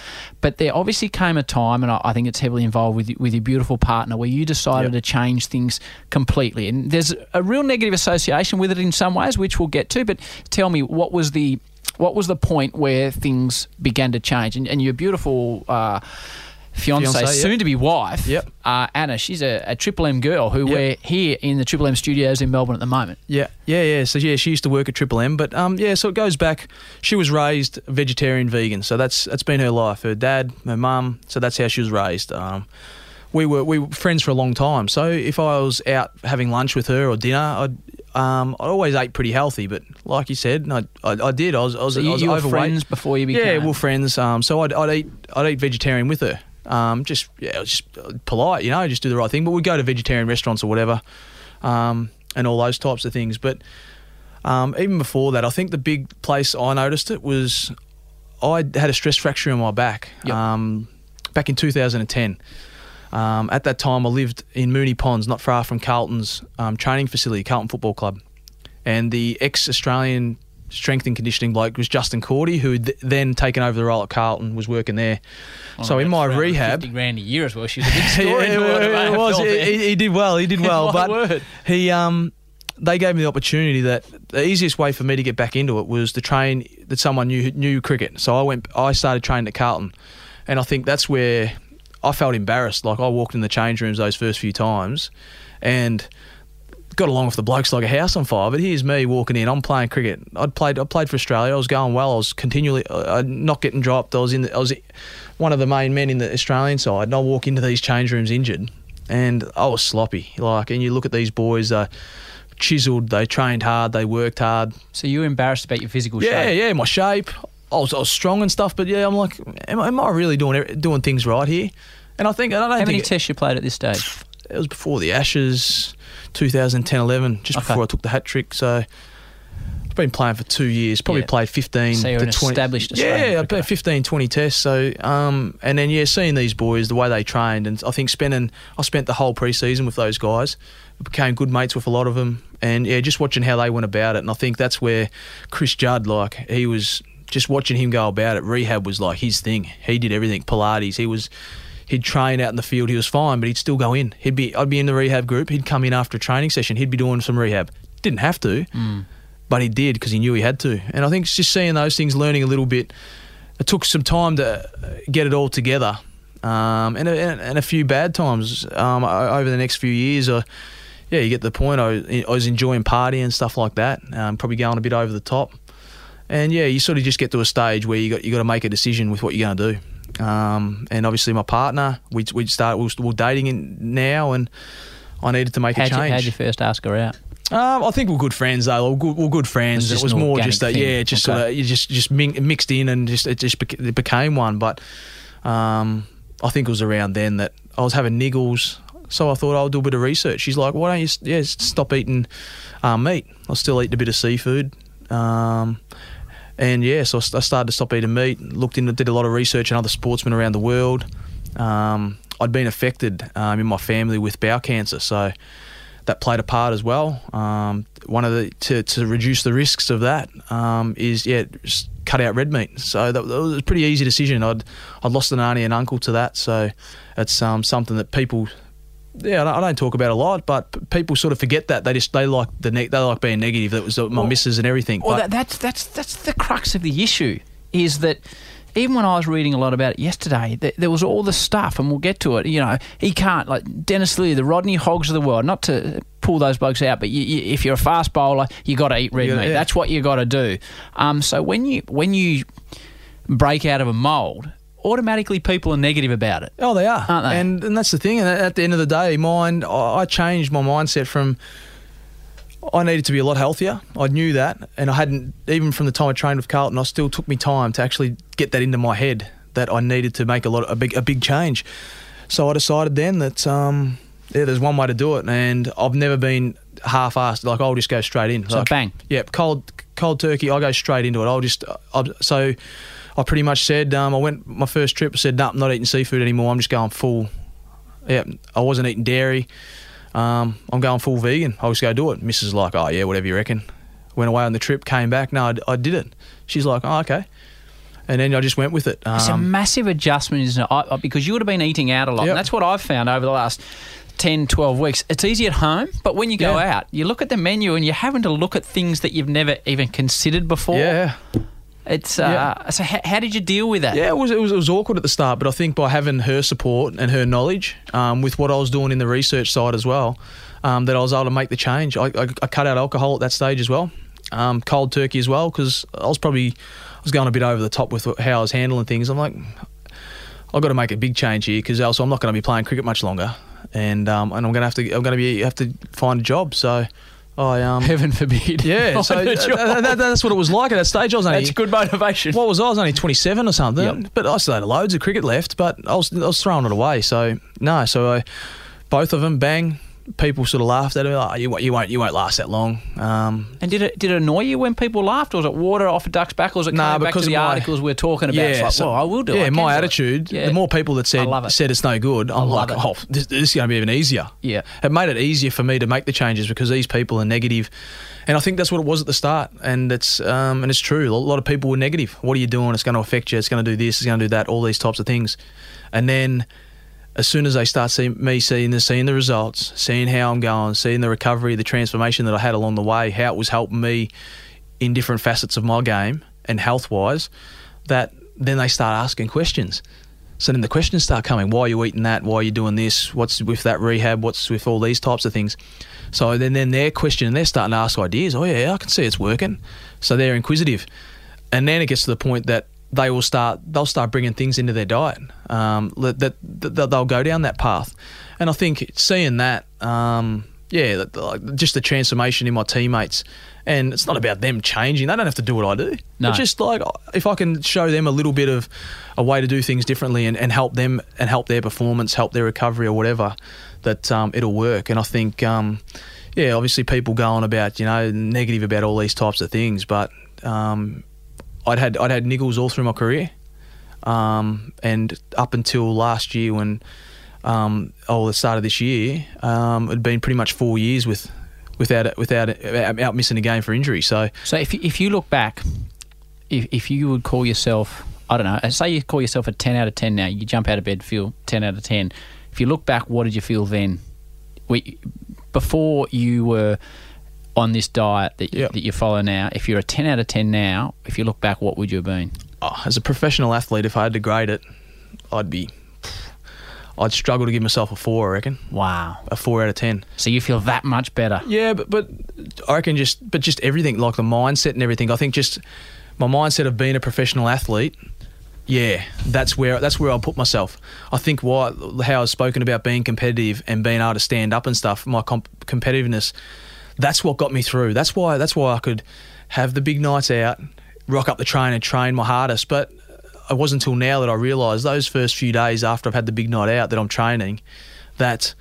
But there obviously came a time, and I, I think it's heavily involved with, with your beautiful partner, where you decided Yep. to change things completely. And there's a real negative association with it in some ways, which we'll get to. But tell me, what was the what was the point where things began to change? And, and your beautiful uh, fiance, Fiancée, yep. soon to be wife, Yep. uh, Anna, she's a, a Triple M girl who Yep. we're here in the Triple M studios in Melbourne at the moment. Yeah, yeah, yeah. So yeah, she used to work at Triple M, but um, yeah. So it goes back. She was raised vegetarian, vegan. So that's that's been her life. Her dad, her mum. So that's how she was raised. Um, we were we were friends for a long time. So if I was out having lunch with her or dinner, I'd um, I always ate pretty healthy. But like you said, I, I, I did. I was I was, So I you, was you were overweight. friends before you became. Yeah, we we're friends. Um, so I'd, I'd eat I'd eat vegetarian with her. Um, just yeah, just polite, you know, just do the right thing. But we'd go to vegetarian restaurants or whatever, um, and all those types of things. But um, even before that, I think the big place I noticed it was I had a stress fracture in my back Yep. um, back in 2010. Um, at that time, I lived in Moonee Ponds, not far from Carlton's um, training facility, Carlton Football Club, and the ex-Australian strength and conditioning bloke was Justin Cordy, who th- then taken over the role at Carlton, was working there. so in my rehab, 50 grand a year as well. She was a big story. yeah, in the world of it was. He, he did well. He did well, but word. he um they gave me the opportunity that the easiest way for me to get back into it was to train that someone knew knew cricket. So I went. I started training at Carlton, and I think that's where I felt embarrassed. Like I walked in the change rooms those first few times, and got along with the blokes like a house on fire. But here's me walking in. I'm playing cricket. I'd played. I played for Australia. I was going well. I was continually uh, not getting dropped. I was in. The, I was one of the main men in the Australian side. And I walk into these change rooms injured, and I was sloppy. Like, and you look at these boys. Uh, chiseled. They trained hard. They worked hard. So you were embarrassed about your physical Yeah, shape. yeah. My shape. I was, I was strong and stuff. But yeah, I'm like, am, I- am I really doing doing things right here? And I think I don't How think many it- tests you played at this stage? it was before the Ashes, 2010 11, just Okay. before I took the hat trick. So I've been playing for two years, probably Yeah. played 15 So to an 20. established Australian Yeah, I played 15, 20 tests. So, um, and then, yeah, seeing these boys, the way they trained, and I think spending, I spent the whole preseason with those guys, became good mates with a lot of them. And yeah, just watching how they went about it. And I think that's where Chris Judd, like, he was just watching him go about it. Rehab was like his thing. He did everything. Pilates. He was he'd train out in the field. He was fine, but he'd still go in. He'd be I'd be in the rehab group. He'd come in after a training session. He'd be doing some rehab. Didn't have to, but he did because he knew he had to. And I think it's just seeing those things, learning a little bit. It took some time to get it all together, um, and, a, and a few bad times um, over the next few years. I, yeah, you get the point. I, I was enjoying partying and stuff like that. Um, probably going a bit over the top. And yeah, you sort of just get to a stage where you got you got to make a decision with what you're going to do. Um, and obviously, my partner, we we start we're, we're dating in now, and I needed to make How'd a you, change. how'd you first ask her out? Um, I think we're good friends though. We're good, we're good friends. It was It was, more just that, yeah, just Okay. sort of you just just mixed in and just it just bec- it became one. But um, I think it was around then that I was having niggles, so I thought I'll do a bit of research. She's like, "Why don't you yeah stop eating um, meat? I'll still eat a bit of seafood." Um, and yeah, so I started to stop eating meat. Looked into, did a lot of research on other sportsmen around the world. Um, I'd been affected um, in my family with bowel cancer, so that played a part as well. Um, one of the to, to reduce the risks of that um, is yeah, cut out red meat. So that, that was a pretty easy decision. I'd I'd lost an auntie and uncle to that, so it's um, something that people. Yeah, I don't, talk about a lot, but people sort of forget that they just they like the ne- they like being negative. That was uh, my misses and everything. Well, but that, that's that's that's the crux of the issue. Is that even when I was reading a lot about it yesterday, th- there was all the stuff, and we'll get to it. You know, he can't like Dennis Lillee, the Rodney Hoggs of the world. Not to pull those blokes out, but you, you, if you're a fast bowler, you got to eat red Yeah, meat. yeah. That's what you got to do. Um, so when you when you break out of a mould, automatically people are negative about it. Oh, they are, Aren't they? And and that's the thing. And at the end of the day, mine, I changed my mindset from. I needed to be a lot healthier. I knew that, and I hadn't even from the time I trained with Carlton. I still took me time to actually get that into my head that I needed to make a lot, a big, a big change. So I decided then that um, yeah, there's one way to do it, and I've never been half-assed. Like I'll just go straight in. So like, bang. Yep, cold, cold turkey. I go straight into it. I'll just i so. I pretty much said um, I went my first trip. I said, "No, I'm not eating seafood anymore. I'm just going full." Yeah, I wasn't eating dairy. Um, I'm going full vegan. I'll just go do it. Mrs. like, "Oh yeah, whatever you reckon." Went away on the trip, came back. No, I, I did it. She's like, "Oh okay," and then I just went with it. It's a Um, massive adjustment, isn't it? Because you would have been eating out a lot. Yep. And that's what I've found over the last 10, 12 weeks. It's easy at home, but when you go Yeah. out, you look at the menu and you're having to look at things that you've never even considered before. yeah, It's uh, Yeah. so. How, how did you deal with that? Yeah, it was, it was it was awkward at the start, but I think by having her support and her knowledge, um, with what I was doing in the research side as well, um, that I was able to make the change. I, I, I cut out alcohol at that stage as well, um, cold turkey as well, because I was probably I was going a bit over the top with how I was handling things. I'm like, I've got to make a big change here because else I'm not going to be playing cricket much longer, and um, and I'm going to have to I'm going to be have to find a job. So. I um Heaven forbid. yeah, so a that- that- that- that's what it was like at that stage. I was only That's good motivation. what was I? I was only 27 or something, Yep. but I still had loads of cricket left, but I was, I was throwing it away. So, no, so I, both of them, bang, people sort of laughed at me. Like, you, won't- you won't, you won't last that long. Um, And did it did it annoy you when people laughed, or was it water off a duck's back, or was it Nah, back to because the my- articles we're talking about? It's like, so- well, I will do it. Yeah, I my it. attitude. Yeah. The more people that said it. said it's no good, I'm like, it. oh, this, this is going to be even easier. Yeah. it made it easier for me to make the changes because these people are negative, and I think that's what it was at the start. And it's um, and it's true. A lot of people were negative. What are you doing? It's going to affect you. It's going to do this. It's going to do that. All these types of things, and then. As soon as they start seeing me seeing the seeing the results, seeing how I'm going, seeing the recovery, the transformation that I had along the way, how it was helping me in different facets of my game and health wise, that then they start asking questions. So then the questions start coming. Why are you eating that? Why are you doing this? What's with that rehab? What's with all these types of things? So then, then they're questioning, they're starting to ask ideas. Oh, yeah, I can see it's working. So they're inquisitive. And then it gets to the point that they will start, they'll start bringing things into their diet um, that, that, they'll go down that path. And I think seeing that, um, yeah, like, just the transformation in my teammates. And it's not about them changing. They don't have to do what I do. No. It's just like if I can show them a little bit of a way to do things differently and, and help them and help their performance, help their recovery or whatever, that um, it'll work. And I think, um, yeah, obviously people go on about you know negative about all these types of things, but um, I'd had I'd had niggles all through my career, um, and up until last year when. Um, oh, the start of this year, um, it'd been pretty much four years with, without without out missing a game for injury. So So if you, if you look back, if if you would call yourself, I don't know, say you call yourself a ten out of ten now, you jump out of bed, feel ten out of ten. If you look back, what did you feel then? We, before you were on this diet that you, Yep. that you follow now, if you're a ten out of ten now, if you look back, what would you have been? oh, as a professional athlete, if I had to grade it, I'd be, I'd struggle to give myself a four. I reckon Wow. a four out of ten. So you feel that much better. Yeah, but but I reckon just but just everything like the mindset and everything. I think just my mindset of being a professional athlete. Yeah, that's where that's where I'll put myself. I think what how I've spoken about being competitive and being able to stand up and stuff. My comp- competitiveness. That's what got me through. That's why that's why I could have the big nights out, rock up the train and train my hardest. But it wasn't until now that I realised those first few days after I've had the big night out that I'm training, that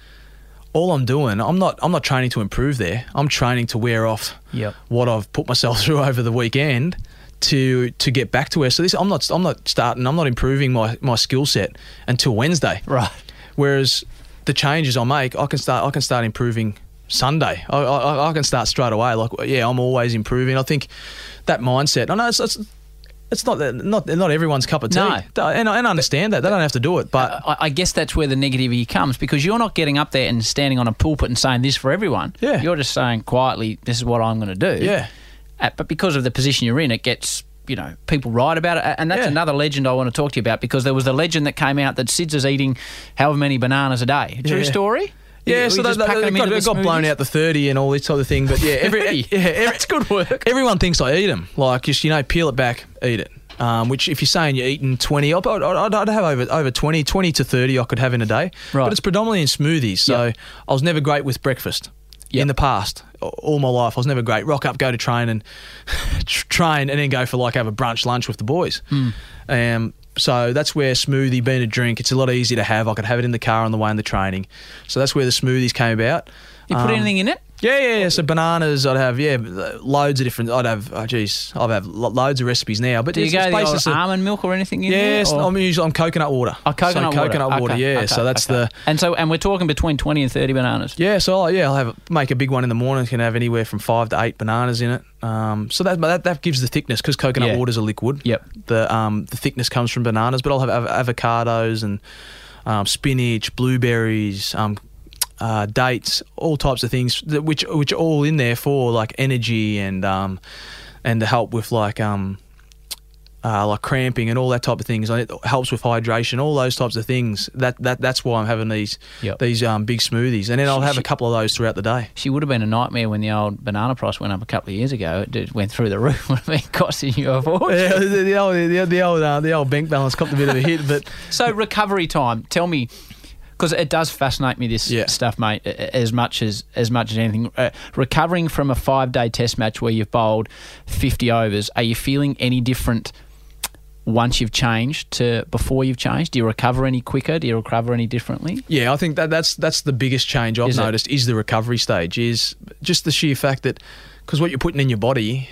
all I'm doing, I'm not I'm not training to improve there. I'm training to wear off Yep. what I've put myself through over the weekend to to get back to where. So this I'm not I'm not starting. I'm not improving my my skill set until Wednesday. Right. Whereas the changes I make, I can start I can start improving Sunday. I, I, I can start straight away. Like yeah, I'm always improving. I think that mindset. I know it's. it's it's not not not everyone's cup of tea, No. and, I- and I understand that they don't have to do it. But I, I guess that's where the negativity comes because you're not getting up there and standing on a pulpit and saying this for everyone. Yeah. You're just saying quietly, this is what I'm going to do. yeah, Uh, but because of the position you're in, it gets you know people write about it, and that's Yeah. another legend I want to talk to you about because there was the legend that came out that Sidds is eating however many bananas a day. True Yeah. story. Yeah, so you they, just they, packing they them got, got blown out the thirty and all this sort of thing. But yeah, every yeah, every, That's good work. Everyone thinks I eat them. Like just you know, peel it back, eat it. Um, which if you're saying you're eating 20, I'd, I'd, I'd have over over 20, 20 to 30 I could have in a day. Right. But it's predominantly in smoothies. So Yep. I was never great with breakfast. Yep. In the past, all my life, I was never great. Rock up, go to train, and train, and then go for like have a brunch lunch with the boys. Hmm. Um, so that's where smoothie being a drink, it's a lot easier to have. I could have it in the car on the way in the training. So that's where the smoothies came about. You put Um, anything in it? Yeah, yeah, yeah. So bananas, I'd have yeah, loads of different. I'd have oh geez, I'd have lo- loads of recipes now. But Do you go the old almond milk or anything in Yes, there? or- I'm usually I'm coconut water. Oh, coconut so water. Coconut water, Okay, yeah. okay, so that's okay. the and so and we're talking between twenty and thirty bananas. yeah. So oh, yeah, I'll have make a big one in the morning. Can have anywhere from five to eight bananas in it. Um, so that that, that gives the thickness because coconut Yeah. is a liquid. Yep. The um the thickness comes from bananas, but I'll have av- avocados and um, spinach, blueberries, um, uh, dates, all types of things, that, which which are all in there for like energy and um, and to help with like um, uh, like cramping and all that type of things. And It helps with hydration, all those types of things. That that that's why I'm having these Yep. these um, big smoothies, and then I'll have Sh- a couple of those throughout the day. She would have been a nightmare when the old banana price went up a couple of years ago. It went through the roof. Would have been costing you a fortune. Yeah, the, the old the, the old uh, the old bank balance copped a bit of a hit, but So recovery time. Tell me, because it does fascinate me this Yeah. stuff, mate. As much as as much as anything, uh, recovering from a five day test match where you've bowled fifty overs, are you feeling any different once you've changed to before you've changed? Do you recover any quicker? Do you recover any differently? Yeah, I think that that's that's the biggest change I've Is noticed is the recovery stage. Is just the sheer fact that because what you're putting in your body,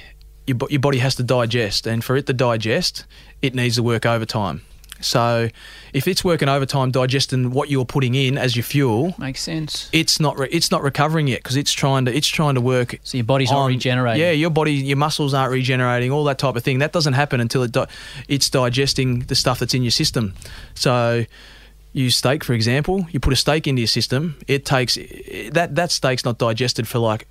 your, your body has to digest, and for it to digest, it needs to work overtime. So if it's working overtime digesting what you're putting in as your fuel, Makes sense. it's not re- it's not recovering yet because it's trying to it's trying to work. So your body's not regenerating. Yeah, your body, your muscles aren't regenerating, all that type of thing. That doesn't happen until it di- it's digesting the stuff that's in your system. So, use steak for example. You put a steak into your system. It takes that that steak's not digested for like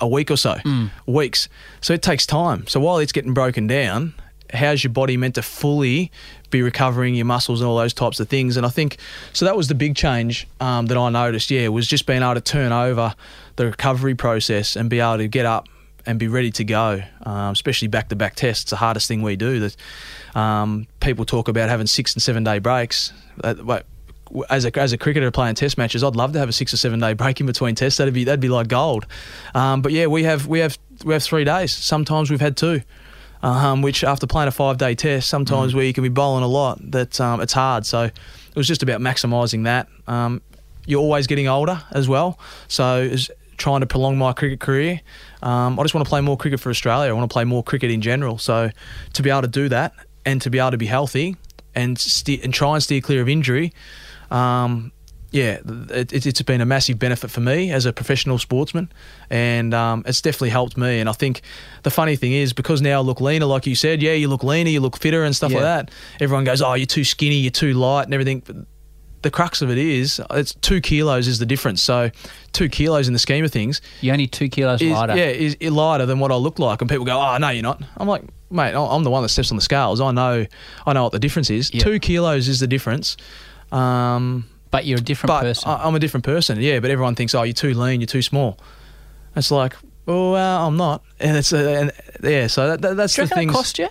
a week or so, mm. weeks. So it takes time. So while it's getting broken down, how's your body meant to fully be recovering your muscles and all those types of things? And I think so. That was the big change um, that I noticed. Yeah, was just being able to turn over the recovery process and be able to get up and be ready to go, um, especially back to back tests. The hardest thing we do. That um, people talk about having six and seven day breaks. Uh, as a as a cricketer playing test matches, I'd love to have a six or seven day break in between tests. That'd be that'd be like gold. Um, but yeah, we have we have we have three days. Sometimes we've had two. Um, which after playing a five day test, sometimes where you can be bowling a lot, that um, it's hard. So it was just about maximising that. Um, you're always getting older as well, so trying to prolong my cricket career. Um, I just want to play more cricket for Australia. I want to play more cricket in general. So to be able to do that and to be able to be healthy and ste- and try and steer clear of injury, um, yeah, it, it's been a massive benefit for me as a professional sportsman, and um, it's definitely helped me. And I think the funny thing is because now I look leaner, like you said, yeah, you look leaner, you look fitter, and stuff Yeah. like that. Everyone goes, "Oh, you're too skinny, you're too light," and everything. But the crux of it is, it's two kilos is the difference. So, two kilos in the scheme of things You're only two kilos is lighter. yeah is lighter than what I look like, and people go, "Oh, no, you're not." I'm like, mate, I'm the one that steps on the scales. I know, I know what the difference is. Two kilos is the difference. Um, But you're a different but person. I, I'm a different person, yeah. But everyone thinks, "Oh, you're too lean, you're too small." It's like, well, uh, I'm not, and it's uh, and yeah. So that, that, that's the thing. it cost you?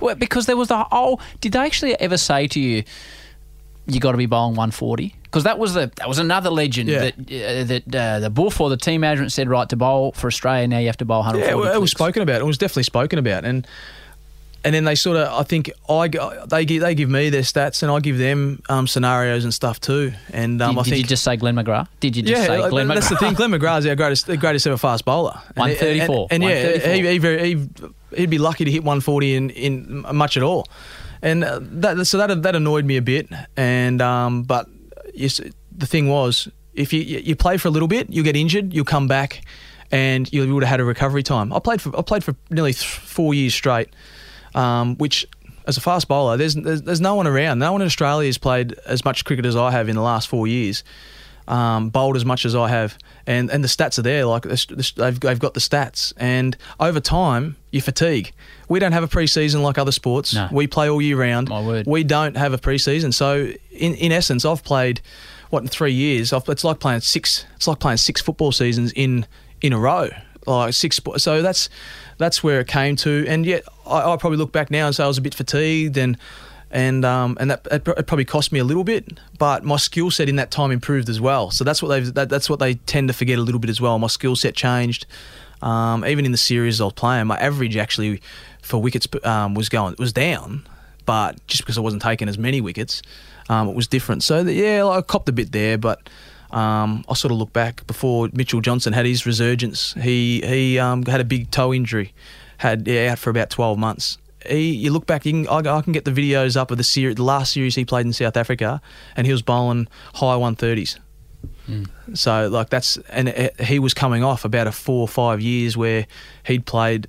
Well, because there was the oh, did they actually ever say to you, you got to be bowling 140? Because that was the that was another legend Yeah. that uh, that uh, the Buff or the team management said right to bowl for Australia. Now you have to bowl 140. Yeah, well, it was spoken about. It was definitely spoken about, and and then they sort of, I think, I they give they give me their stats, and I give them um, scenarios and stuff too. And um, did, I did think you just say Glenn McGrath? Did you just yeah, say Glenn that's McGrath? the thing. Glenn McGrath's our greatest, the greatest ever fast bowler. And- 134, And, and yeah, he, he, very- he, he'd be lucky to hit 140 in, in much at all. And uh, that, so that that annoyed me a bit. And um, but yes, the thing was, if you you play for a little bit, you'll get injured, you'll come back, and you would have had a recovery time. I played for I played for nearly th- four years straight, um, which. As a fast bowler, there's, there's there's no one around. No one in Australia has played as much cricket as I have in the last four years um, bowled as much as I have, and and the stats are there. Like they've they've got the stats, and over time you fatigue. We don't have a preseason like other sports. No. We play all year round. My word. We don't have a preseason. So in in essence, I've played what in three years. I've, it's like playing six. It's like playing six football seasons in in a row. Like six. So that's that's where it came to. And yet I, I probably look back now and say I was a bit fatigued and and um, and that it probably cost me a little bit, but my skill set in that time improved as well. So that's what they that, that's what they tend to forget a little bit as well. My skill set changed. Um, even in the series I was playing, my average actually for wickets um, was going was down, but just because I wasn't taking as many wickets, um, it was different. So that, yeah, I copped a bit there, but. Um, I sort of look back before Mitchell Johnson had his resurgence. He he um, had a big toe injury, had yeah, out for about twelve months. He, you look back, you can, I, I can get the videos up of the series, the last series he played in South Africa, and he was bowling high one thirties. So like that's and it, he was coming off about a four or five years where he'd played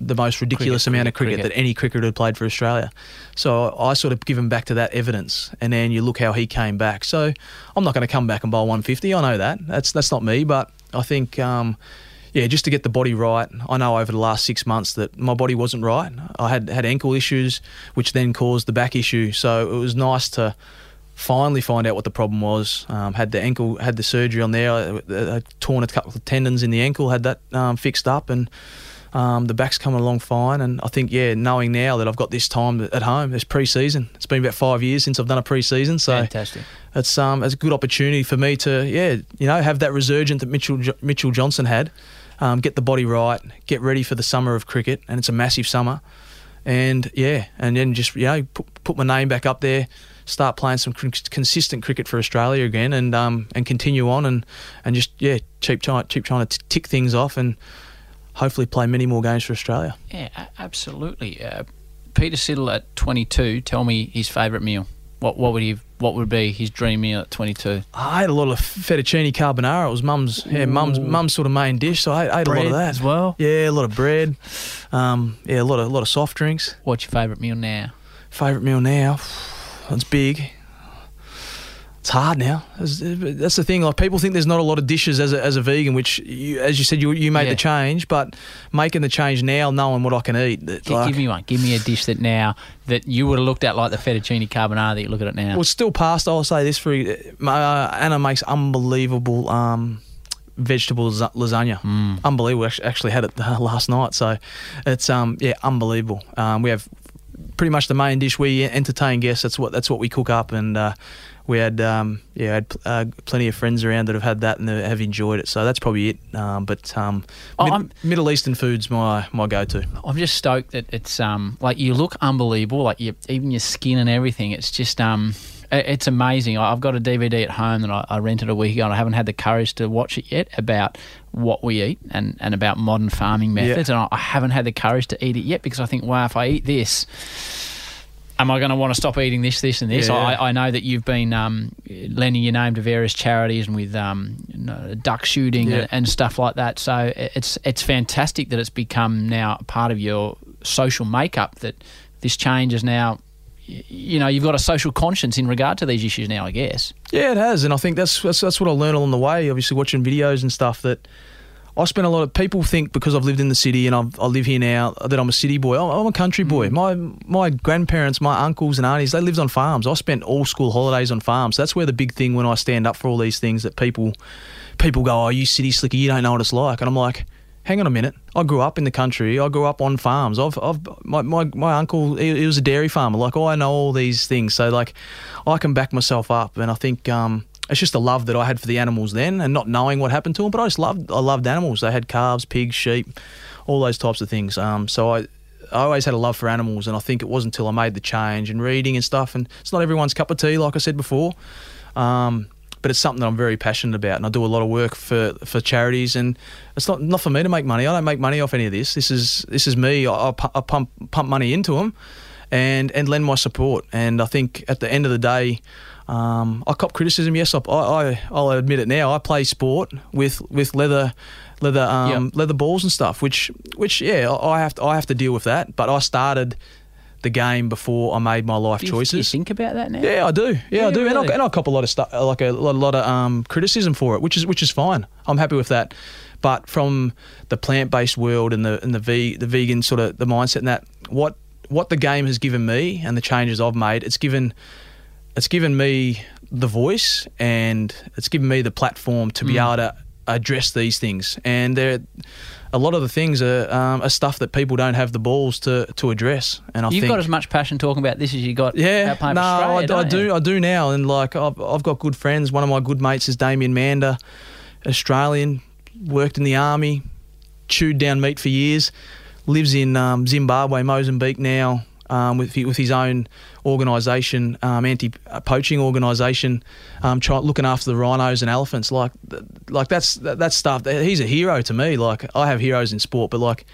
the most ridiculous Cricket, amount of cricket, cricket, cricket. that any cricketer had played for Australia. So I sort of give him back to that evidence, and then you look how he came back. So I'm not going to come back and bowl 150. I know that that's that's not me, but I think. Um, yeah, just to get the body right. I know over the last six months that my body wasn't right. I had had ankle issues, which then caused the back issue. So it was nice to finally find out what the problem was. Um, had the ankle, had the surgery on there. I, I, I torn a couple of tendons in the ankle. Had that um, fixed up, and um, the back's coming along fine. And I think, yeah, knowing now that I've got this time at home, it's pre-season. It's been about five years since I've done a pre-season, so Fantastic. it's um it's a good opportunity for me to yeah you know have that resurgent that Mitchell Jo- Mitchell Johnson had, um, get the body right, get ready for the summer of cricket, and it's a massive summer, and yeah, and then just you know put, put my name back up there, start playing some con- consistent cricket for Australia again, and um and continue on and and just yeah keep trying keep trying to t- tick things off and hopefully play many more games for Australia. Yeah, absolutely. Uh, Peter Siddle at 22. Tell me his favourite meal. What what would he what would be his dream meal at 22? I ate a lot of fettuccine carbonara. It was mum's, yeah, mum's, mum's sort of main dish. So I ate, ate a lot of that as well? Yeah, a lot of bread. Um, yeah, a lot of, a lot of soft drinks. What's your favourite meal now? Favorite meal now? It's big. It's hard now. That's the thing. Like people think there's not a lot of dishes as a, as a vegan, which, you, as you said, you you made Yeah. the change. But making the change now, knowing what I can eat, G- like, give me one. Give me a dish that now that you would have looked at like the fettuccine carbonara that you look at it now. Well, it's still pasta. I'll say this for uh, Anna makes unbelievable um, vegetable lasa- lasagna. Mm. Unbelievable. Actually, actually had it uh, last night. So it's um yeah unbelievable. Um, we have pretty much the main dish. We entertain guests. That's what that's what we cook up and. Uh, we had um, yeah, had uh, plenty of friends around that have had that and have enjoyed it. So that's probably it. Um, but um, Oh, Mid- Middle Eastern food's my my go-to. I'm just stoked that it's um like you look unbelievable, like you, even your skin and everything. It's just um it's amazing. I've got a DVD at home that I, I rented a week ago, and I haven't had the courage to watch it yet about what we eat and, and about modern farming methods. And I, I haven't had the courage to eat it yet because I think, wow, if I eat this. Am I going to want to stop eating this, this, and this? Yeah. I, I know that you've been um, lending your name to various charities and with um, you know, duck shooting Yeah. and, and stuff like that. So it's it's fantastic that it's become now part of your social makeup. That this change is now, you know, you've got a social conscience in regard to these issues now. I guess. Yeah, it has, and I think that's that's, that's what I learned along the way. Obviously, watching videos and stuff that I spent a lot of people think because I've lived in the city and I've, I live here now that I'm a city boy. I'm, I'm a country boy. My my grandparents, my uncles and aunties, they lived on farms. I spent all school holidays on farms. That's where the big thing when I stand up for all these things that people people go, "Oh, you city slicker, you don't know what it's like," and I'm like. Hang on a minute. I grew up in the country. I grew up on farms. I've, I've my, my, my uncle, he, he was a dairy farmer. Like, oh, I know all these things. So, like, I can back myself up. And I think um, it's just the love that I had for the animals then and not knowing what happened to them. But I just loved, I loved animals. They had calves, pigs, sheep, all those types of things. Um, so I, I always had a love for animals. And I think it wasn't until I made the change and reading and stuff. And it's not everyone's cup of tea, like I said before. Um, but it's something that I'm very passionate about, and I do a lot of work for, for charities. And it's not not for me to make money. I don't make money off any of this. This is this is me. I, I I pump pump money into them, and and lend my support. And I think at the end of the day, um, I cop criticism. Yes, I, I I'll admit it now. I play sport with with leather. Leather, um, Yep. leather balls and stuff, which, which, yeah, I I have to, I have to deal with that. But I started the game before I made my life Do you, choices. do you think about that now? Yeah, I do. Yeah, I Yeah, do, and. I, and I cop a lot of stuff, like a lot, lot of um, criticism for it, which is which is fine. I'm happy with that. But from the plant based world and the and the ve- the vegan sort of the mindset and that what what the game has given me and the changes I've made, it's given it's given me the voice and it's given me the platform to be Mm. able to address these things. And there, a lot of the things are, um, are stuff that people don't have the balls to to address. And I You've think got as much passion talking about this as you got yeah, no, I, I don't you? I do now, and like I've, I've got good friends. One of my good mates is Damien Mander, Australian, worked in the army, chewed down meat for years, lives in um, Zimbabwe, Mozambique now, um, with with his own organisation, um, anti-poaching organisation, um, try, looking after the rhinos and elephants. Like, like that's that, that's stuff. That, he's a hero to me. Like I have heroes in sport, but like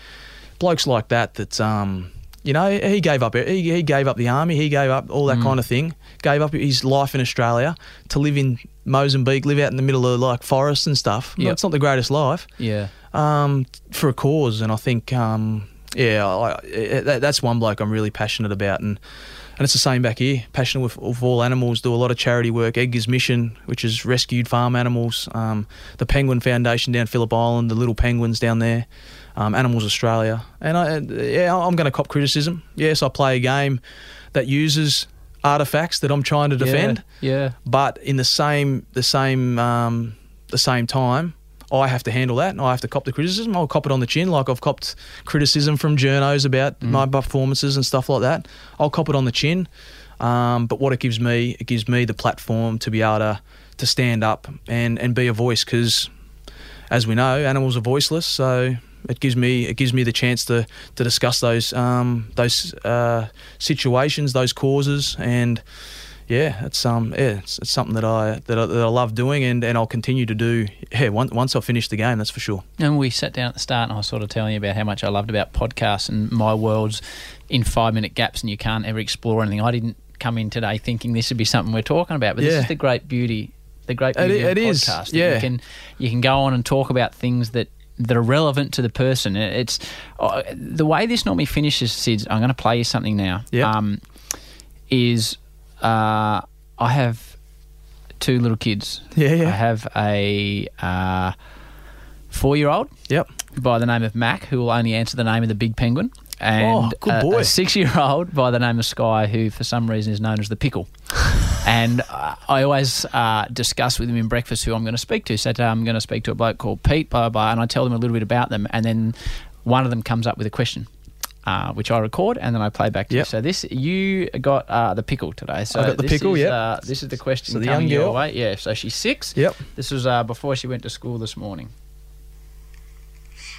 blokes like that that um you know he gave up he, he gave up the army he gave up all that Mm. kind of thing gave up his life in Australia to live in Mozambique live out in the middle of like forests and stuff Yep. it's not the greatest life Yeah. um for a cause and I think um yeah I, I, that, that's one bloke I'm really passionate about and and it's the same back here. Passionate with, with all animals. Do a lot of charity work. Edgar's Mission, which is rescued farm animals. Um, the Penguin Foundation down Phillip Island. The little penguins down there. Um, animals Australia. And I, yeah, I'm going to cop criticism. Yes, I play a game that uses artifacts that I'm trying to defend. Yeah. But in the same the same um, the same time, I have to handle that and I have to cop the criticism. I'll cop it on the chin, like I've copped criticism from journos about Mm. my performances and stuff like that. I'll cop it on the chin. Um, but what it gives me, it gives me the platform to be able to, to stand up and, and be a voice because, as we know, animals are voiceless. So it gives me it gives me the chance to to discuss those um, those uh, situations, those causes, and yeah, it's um yeah, it's, it's something that I that I, that I love doing, and, and I'll continue to do. Yeah, once once I finish the game, that's for sure. And we sat down at the start, and I was sort of telling you about how much I loved about podcasts and my world's in five minute gaps, and you can't ever explore anything. I didn't come in today thinking this would be something we're talking about, but this is the great beauty. The great It- beauty of it is, podcast. that yeah. you can you can go on and talk about things that that are relevant to the person. It's uh, the way this normally finishes. Sid, I'm going to play you something now. Yeah. Um, is uh, I have two little kids. Yeah, yeah. I have a uh, four-year-old Yep. by the name of Mac, who will only answer the name of the big penguin. And Oh, a- a six-year-old by the name of Sky, who for some reason is known as the pickle. and uh, I always uh, discuss with him in breakfast who I'm going to speak to. So today I'm going to speak to a bloke called Pete, blah, blah, blah, and I tell them a little bit about them. And then one of them comes up with a question. Uh, which I record and then I play back to you. So this you got uh, the pickle today. So I got the this pickle, Is, yep. uh, this is the question So the coming young your girl. way. Yeah. So she's six. Yep. This was uh, before she went to school this morning.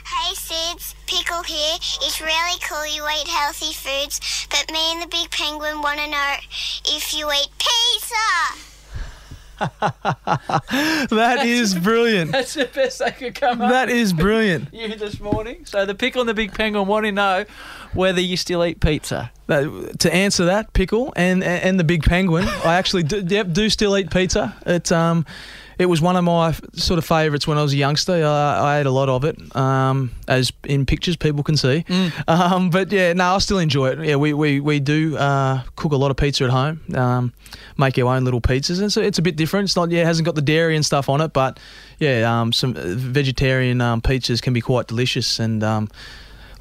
Hey Sidds, Pickle here. It's really cool you eat healthy foods, but me and the big penguin want to know if you eat pizza. That is brilliant. That's the best they could come up. That is brilliant. you this morning. So the pickle and the big penguin want to know whether you still eat pizza. To answer that, pickle and and the big penguin, I actually do, yep, do still eat pizza. It um, it was one of my sort of favourites when I was a youngster. I, I ate a lot of it, um, as in pictures people can see. Um, but yeah, no, I still enjoy it. Yeah, we we, we do uh, cook a lot of pizza at home. Um, make our own little pizzas, and so it's a bit different. It's not yeah, it hasn't got the dairy and stuff on it, but yeah, um, some uh, vegetarian um, pizzas can be quite delicious and.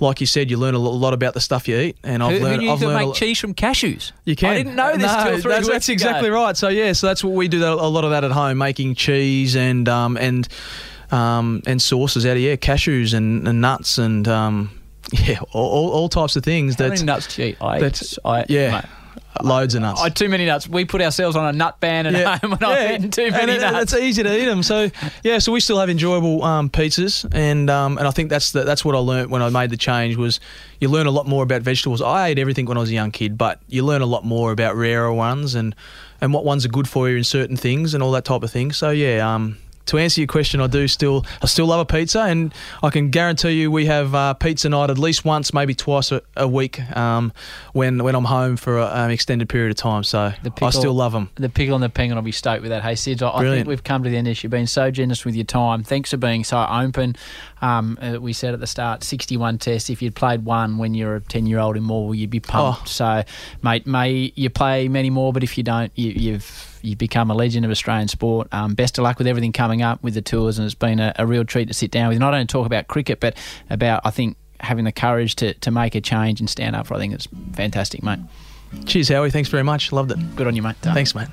Like you said, you learn a lot about the stuff you eat, and I've Who, who learned. knew you I've learned a make cheese from cashews? you can. I didn't know this no, that's, that's exactly right. So yeah, so that's what we do. That, a lot of that at home, making cheese and um, and um, and sauces out of yeah, cashews and, and nuts and um, yeah, all, all, all types of things. How That nuts do you eat? I, that's- I, yeah, mate, loads of nuts. I too many nuts. We put ourselves on a nut ban at home and when I've eaten too many and nuts. It's easy to eat them. So yeah, so we still have enjoyable um, pizzas, and um, and I think that's the, that's what I learnt when I made the change was you learn a lot more about vegetables. I ate everything when I was a young kid, but you learn a lot more about rarer ones and and what ones are good for you in certain things and all that type of thing. So yeah, um, to answer your question, I do still I still love a pizza, and I can guarantee you we have uh, pizza night at least once, maybe twice a, a week um, when when I'm home for an extended period of time. So The I still love them. The pickle and the penguin will be stoked with that. Hey, Sid, I, I think we've come to the end of this. You've been so generous with your time. Thanks for being so open. Um, uh, we said at the start, 61 tests. If you'd played one when you're a 10 year old in Morwell, you'd be pumped. Oh. So, mate, may you play many more, but if you don't, you, you've you've become a legend of Australian sport. Um, best of luck with everything coming up with the tours, and it's been a, a real treat to sit down with you. Not only talk about cricket, but about, I think, having the courage to, to make a change and stand up for. I think it's fantastic, mate. Cheers, Howie. Thanks very much. Loved it. Good on you, mate. Thanks, mate.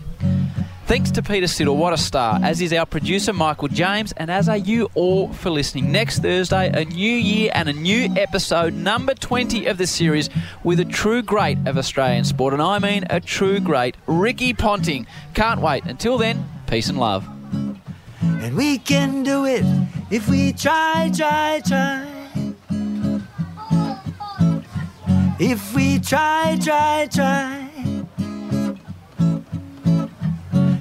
Thanks to Peter Siddle, what a star, as is our producer Michael James, and as are you all for listening. Next Thursday, a new year and a new episode, number 20 of the series, with a true great of Australian sport, and I mean a true great, Ricky Ponting. Can't wait. Until then, peace and love. And we can do it if we try, try, try. If we try, try, try.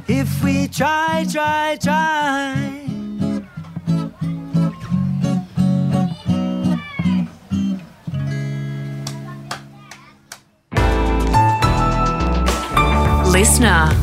If we try, try, try. Listener.